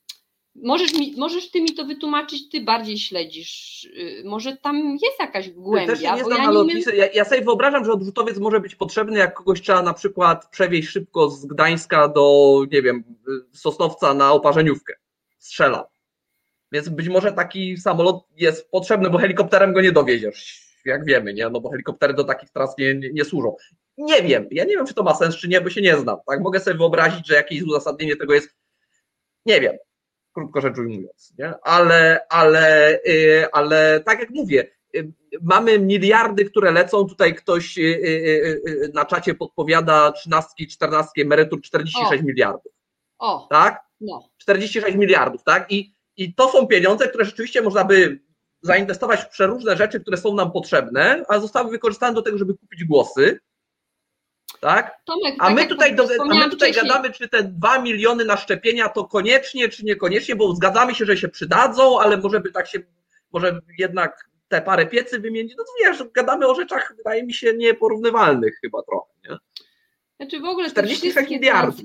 Możesz, mi, możesz ty mi to wytłumaczyć, ty bardziej śledzisz. Y, może tam jest jakaś głębia. Też nie znam ja, nie ja, ja sobie wyobrażam, że odrzutowiec może być potrzebny, jak kogoś trzeba na przykład przewieźć szybko z Gdańska do, nie wiem, Sosnowca na oparzeniówkę. Strzela. Więc być może taki samolot jest potrzebny, bo helikopterem go nie dowieziesz, jak wiemy, nie? No bo helikoptery do takich tras nie, nie, nie służą. Nie wiem, ja nie wiem, czy to ma sens, czy nie, bo się nie znam. Tak? Mogę sobie wyobrazić, że jakieś uzasadnienie tego jest. Nie wiem krótko rzecz ujmując, nie? Ale, ale, yy, ale tak jak mówię, mamy miliardy, które lecą. Tutaj ktoś na czacie podpowiada 13, 14 emerytur 46 o. miliardów. O. Tak? No. 46 miliardów, tak? I, I to są pieniądze, które rzeczywiście można by zainwestować w przeróżne rzeczy, które są nam potrzebne, a zostały wykorzystane do tego, żeby kupić głosy. Tak? Tomek, a, tak my tutaj do, a my tutaj gadamy, czy te 2 miliony na szczepienia to koniecznie, czy niekoniecznie, bo zgadzamy się, że się przydadzą, ale może by tak się, może jednak te parę piecy wymienić. No to wiesz, gadamy o rzeczach, wydaje mi się, nieporównywalnych chyba trochę. Nie? Znaczy w ogóle 46 miliardów.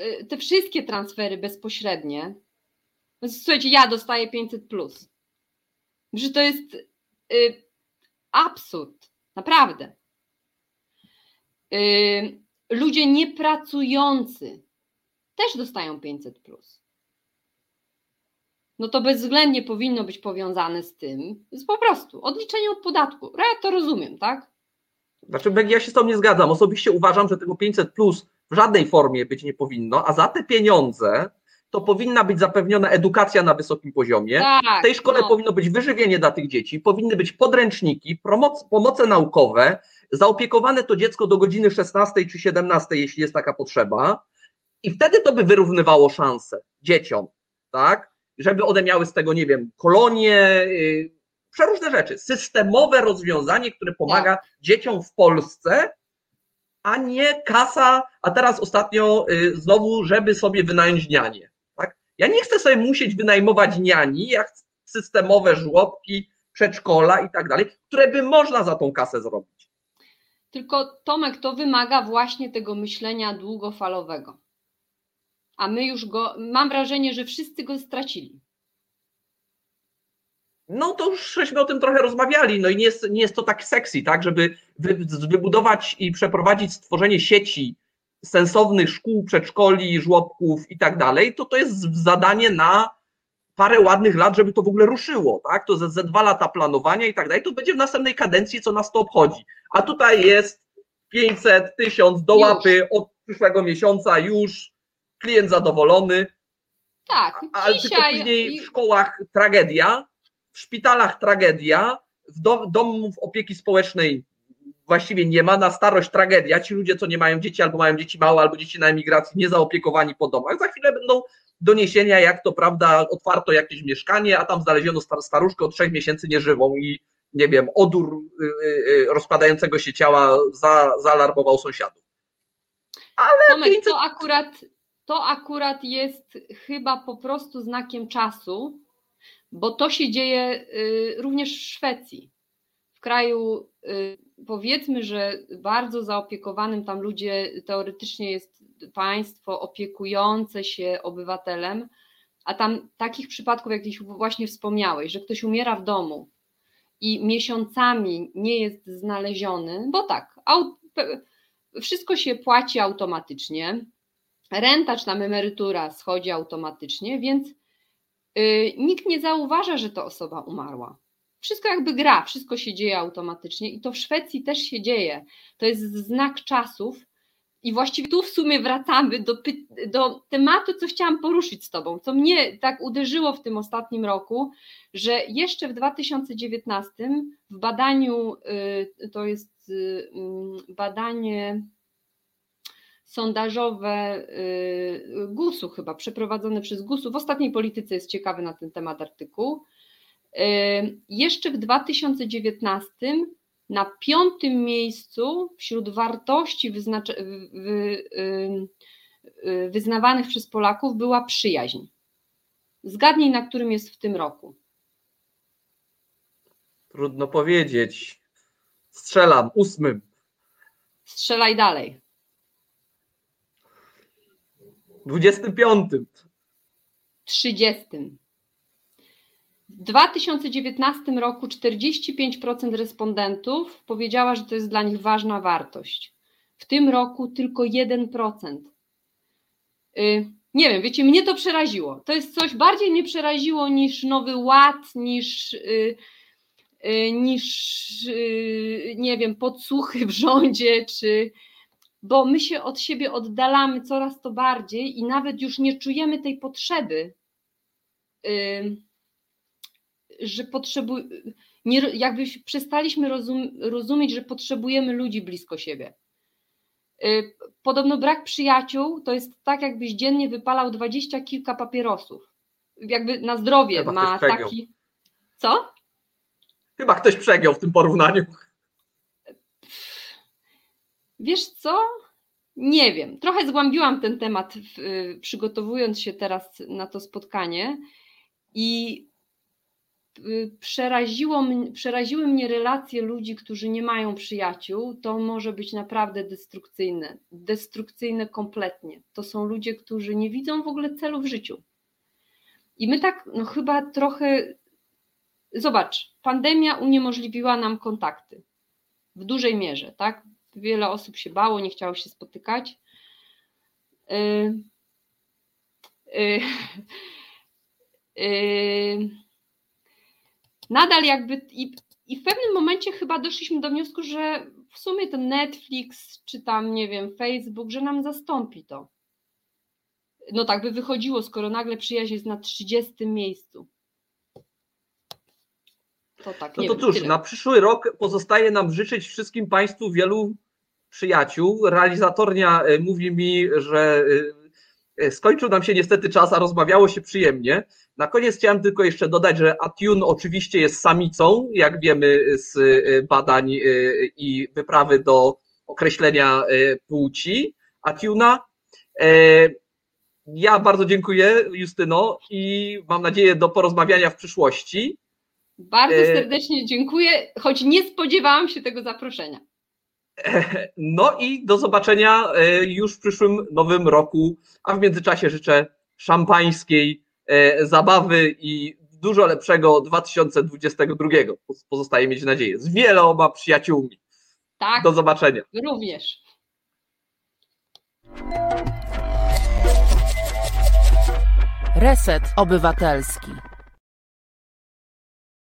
Y, te wszystkie transfery bezpośrednie. Słuchajcie, ja dostaję 500 plus. Że to jest y, absurd. Naprawdę. Y, ludzie niepracujący też dostają 500 plus. No to bezwzględnie powinno być powiązane z tym, z po prostu odliczenie od podatku. Ja to rozumiem, tak? Znaczy, ja się z tą nie zgadzam. Osobiście uważam, że tego 500 plus w żadnej formie być nie powinno, a za te pieniądze to powinna być zapewniona edukacja na wysokim poziomie. Tak, w tej szkole no. powinno być wyżywienie dla tych dzieci, powinny być podręczniki, pomoc, pomoce naukowe, zaopiekowane to dziecko do godziny 16 czy 17, jeśli jest taka potrzeba. I wtedy to by wyrównywało szanse dzieciom, tak? Żeby one miały z tego, nie wiem, kolonie, yy, przeróżne rzeczy. Systemowe rozwiązanie, które pomaga tak. dzieciom w Polsce a nie kasa, a teraz ostatnio y, znowu, żeby sobie wynająć nianie. Tak? Ja nie chcę sobie musieć wynajmować niani, jak systemowe żłobki, przedszkola i tak dalej, które by można za tą kasę zrobić. Tylko Tomek, to wymaga właśnie tego myślenia długofalowego. A my już go, mam wrażenie, że wszyscy go stracili. No to już żeśmy o tym trochę rozmawiali, no i nie jest, nie jest to tak sexy, tak, żeby wy, wybudować i przeprowadzić stworzenie sieci sensownych szkół, przedszkoli, żłobków i tak dalej, to to jest zadanie na parę ładnych lat, żeby to w ogóle ruszyło, tak, to ze, ze dwa lata planowania i tak dalej, to będzie w następnej kadencji, co nas to obchodzi, a tutaj jest 500, 1000 do łapy od przyszłego miesiąca już, klient zadowolony, tak, ale tylko później w szkołach tragedia, w szpitalach tragedia, w dom, domów opieki społecznej właściwie nie ma, na starość tragedia, ci ludzie, co nie mają dzieci, albo mają dzieci małe, albo dzieci na emigracji, nie zaopiekowani po domach, za chwilę będą doniesienia, jak to prawda, otwarto jakieś mieszkanie, a tam znaleziono staruszkę od trzech miesięcy nieżywą i nie wiem, odór y, y, y, rozkładającego się ciała za, zaalarmował sąsiadów. Ale Tomek, 500... to, akurat, to akurat jest chyba po prostu znakiem czasu, bo to się dzieje również w Szwecji. W kraju, powiedzmy, że bardzo zaopiekowanym, tam ludzie teoretycznie jest państwo opiekujące się obywatelem, a tam takich przypadków, jak właśnie wspomniałeś, że ktoś umiera w domu i miesiącami nie jest znaleziony, bo tak, wszystko się płaci automatycznie, renta czy tam emerytura schodzi automatycznie, więc Y, nikt nie zauważa, że to osoba umarła. Wszystko jakby gra, wszystko się dzieje automatycznie i to w Szwecji też się dzieje. To jest znak czasów. I właściwie tu w sumie wracamy do, do tematu, co chciałam poruszyć z Tobą, co mnie tak uderzyło w tym ostatnim roku, że jeszcze w 2019 w badaniu, y, to jest y, mm, badanie sondażowe y, GUS-u chyba, przeprowadzone przez GUS-u. W ostatniej polityce jest ciekawy na ten temat artykuł. Jeszcze w 2019 na piątym miejscu wśród wartości wyznaczy, wy, wyznawanych przez Polaków była przyjaźń. Zgadnij, na którym jest w tym roku. Trudno powiedzieć. Strzelam, ósmym. Strzelaj dalej. 25. 30. W 2019 roku 45% respondentów powiedziała, że to jest dla nich ważna wartość. W tym roku tylko 1%. Y, nie wiem, wiecie, mnie to przeraziło. To jest coś bardziej mnie przeraziło niż Nowy Ład, niż, y, y, niż nie wiem, podsłuchy w rządzie, czy, bo my się od siebie oddalamy coraz to bardziej i nawet już nie czujemy tej potrzeby, że potrzebu Nie, jakby przestaliśmy rozum, rozumieć, że potrzebujemy ludzi blisko siebie. Y, podobno brak przyjaciół to jest tak, jakbyś dziennie wypalał dwadzieścia kilka papierosów. Jakby na zdrowie Chyba ma taki. Co? Chyba ktoś przegiął w tym porównaniu. Wiesz co? Nie wiem. Trochę zgłębiłam ten temat, w, y, przygotowując się teraz na to spotkanie i przeraziło, m- przeraziły mnie relacje ludzi, którzy nie mają przyjaciół. To może być naprawdę destrukcyjne. Destrukcyjne kompletnie. To są ludzie, którzy nie widzą w ogóle celu w życiu. I my tak, no chyba trochę. Zobacz, pandemia uniemożliwiła nam kontakty. W dużej mierze, tak? Wiele osób się bało, nie chciało się spotykać. Yy, yy, yy, nadal jakby i, i w pewnym momencie chyba doszliśmy do wniosku, że w sumie ten Netflix, czy tam, nie wiem, Facebook, że nam zastąpi to. No tak by wychodziło, skoro nagle przyjaźń jest na 30 miejscu. To tak, No to wiem, cóż, tyle. na przyszły rok pozostaje nam życzyć wszystkim Państwu wielu przyjaciół. Realizatornia e, mówi mi, że e, skończył nam się niestety czas, a rozmawiało się przyjemnie. Na koniec chciałem tylko jeszcze dodać, że Atune oczywiście jest samicą, jak wiemy z e, badań e, i wyprawy do określenia e, płci Atuna. E, Ja bardzo dziękuję, Justyno, i mam nadzieję do porozmawiania w przyszłości. Bardzo e, serdecznie dziękuję, choć nie spodziewałam się tego zaproszenia. (laughs) No i do zobaczenia e, już w przyszłym nowym roku, a w międzyczasie życzę szampańskiej e, zabawy i dużo lepszego 2022. Pozostaje mieć nadzieję. Z wieloma przyjaciółmi. Tak, Do zobaczenia. również. Reset Obywatelski.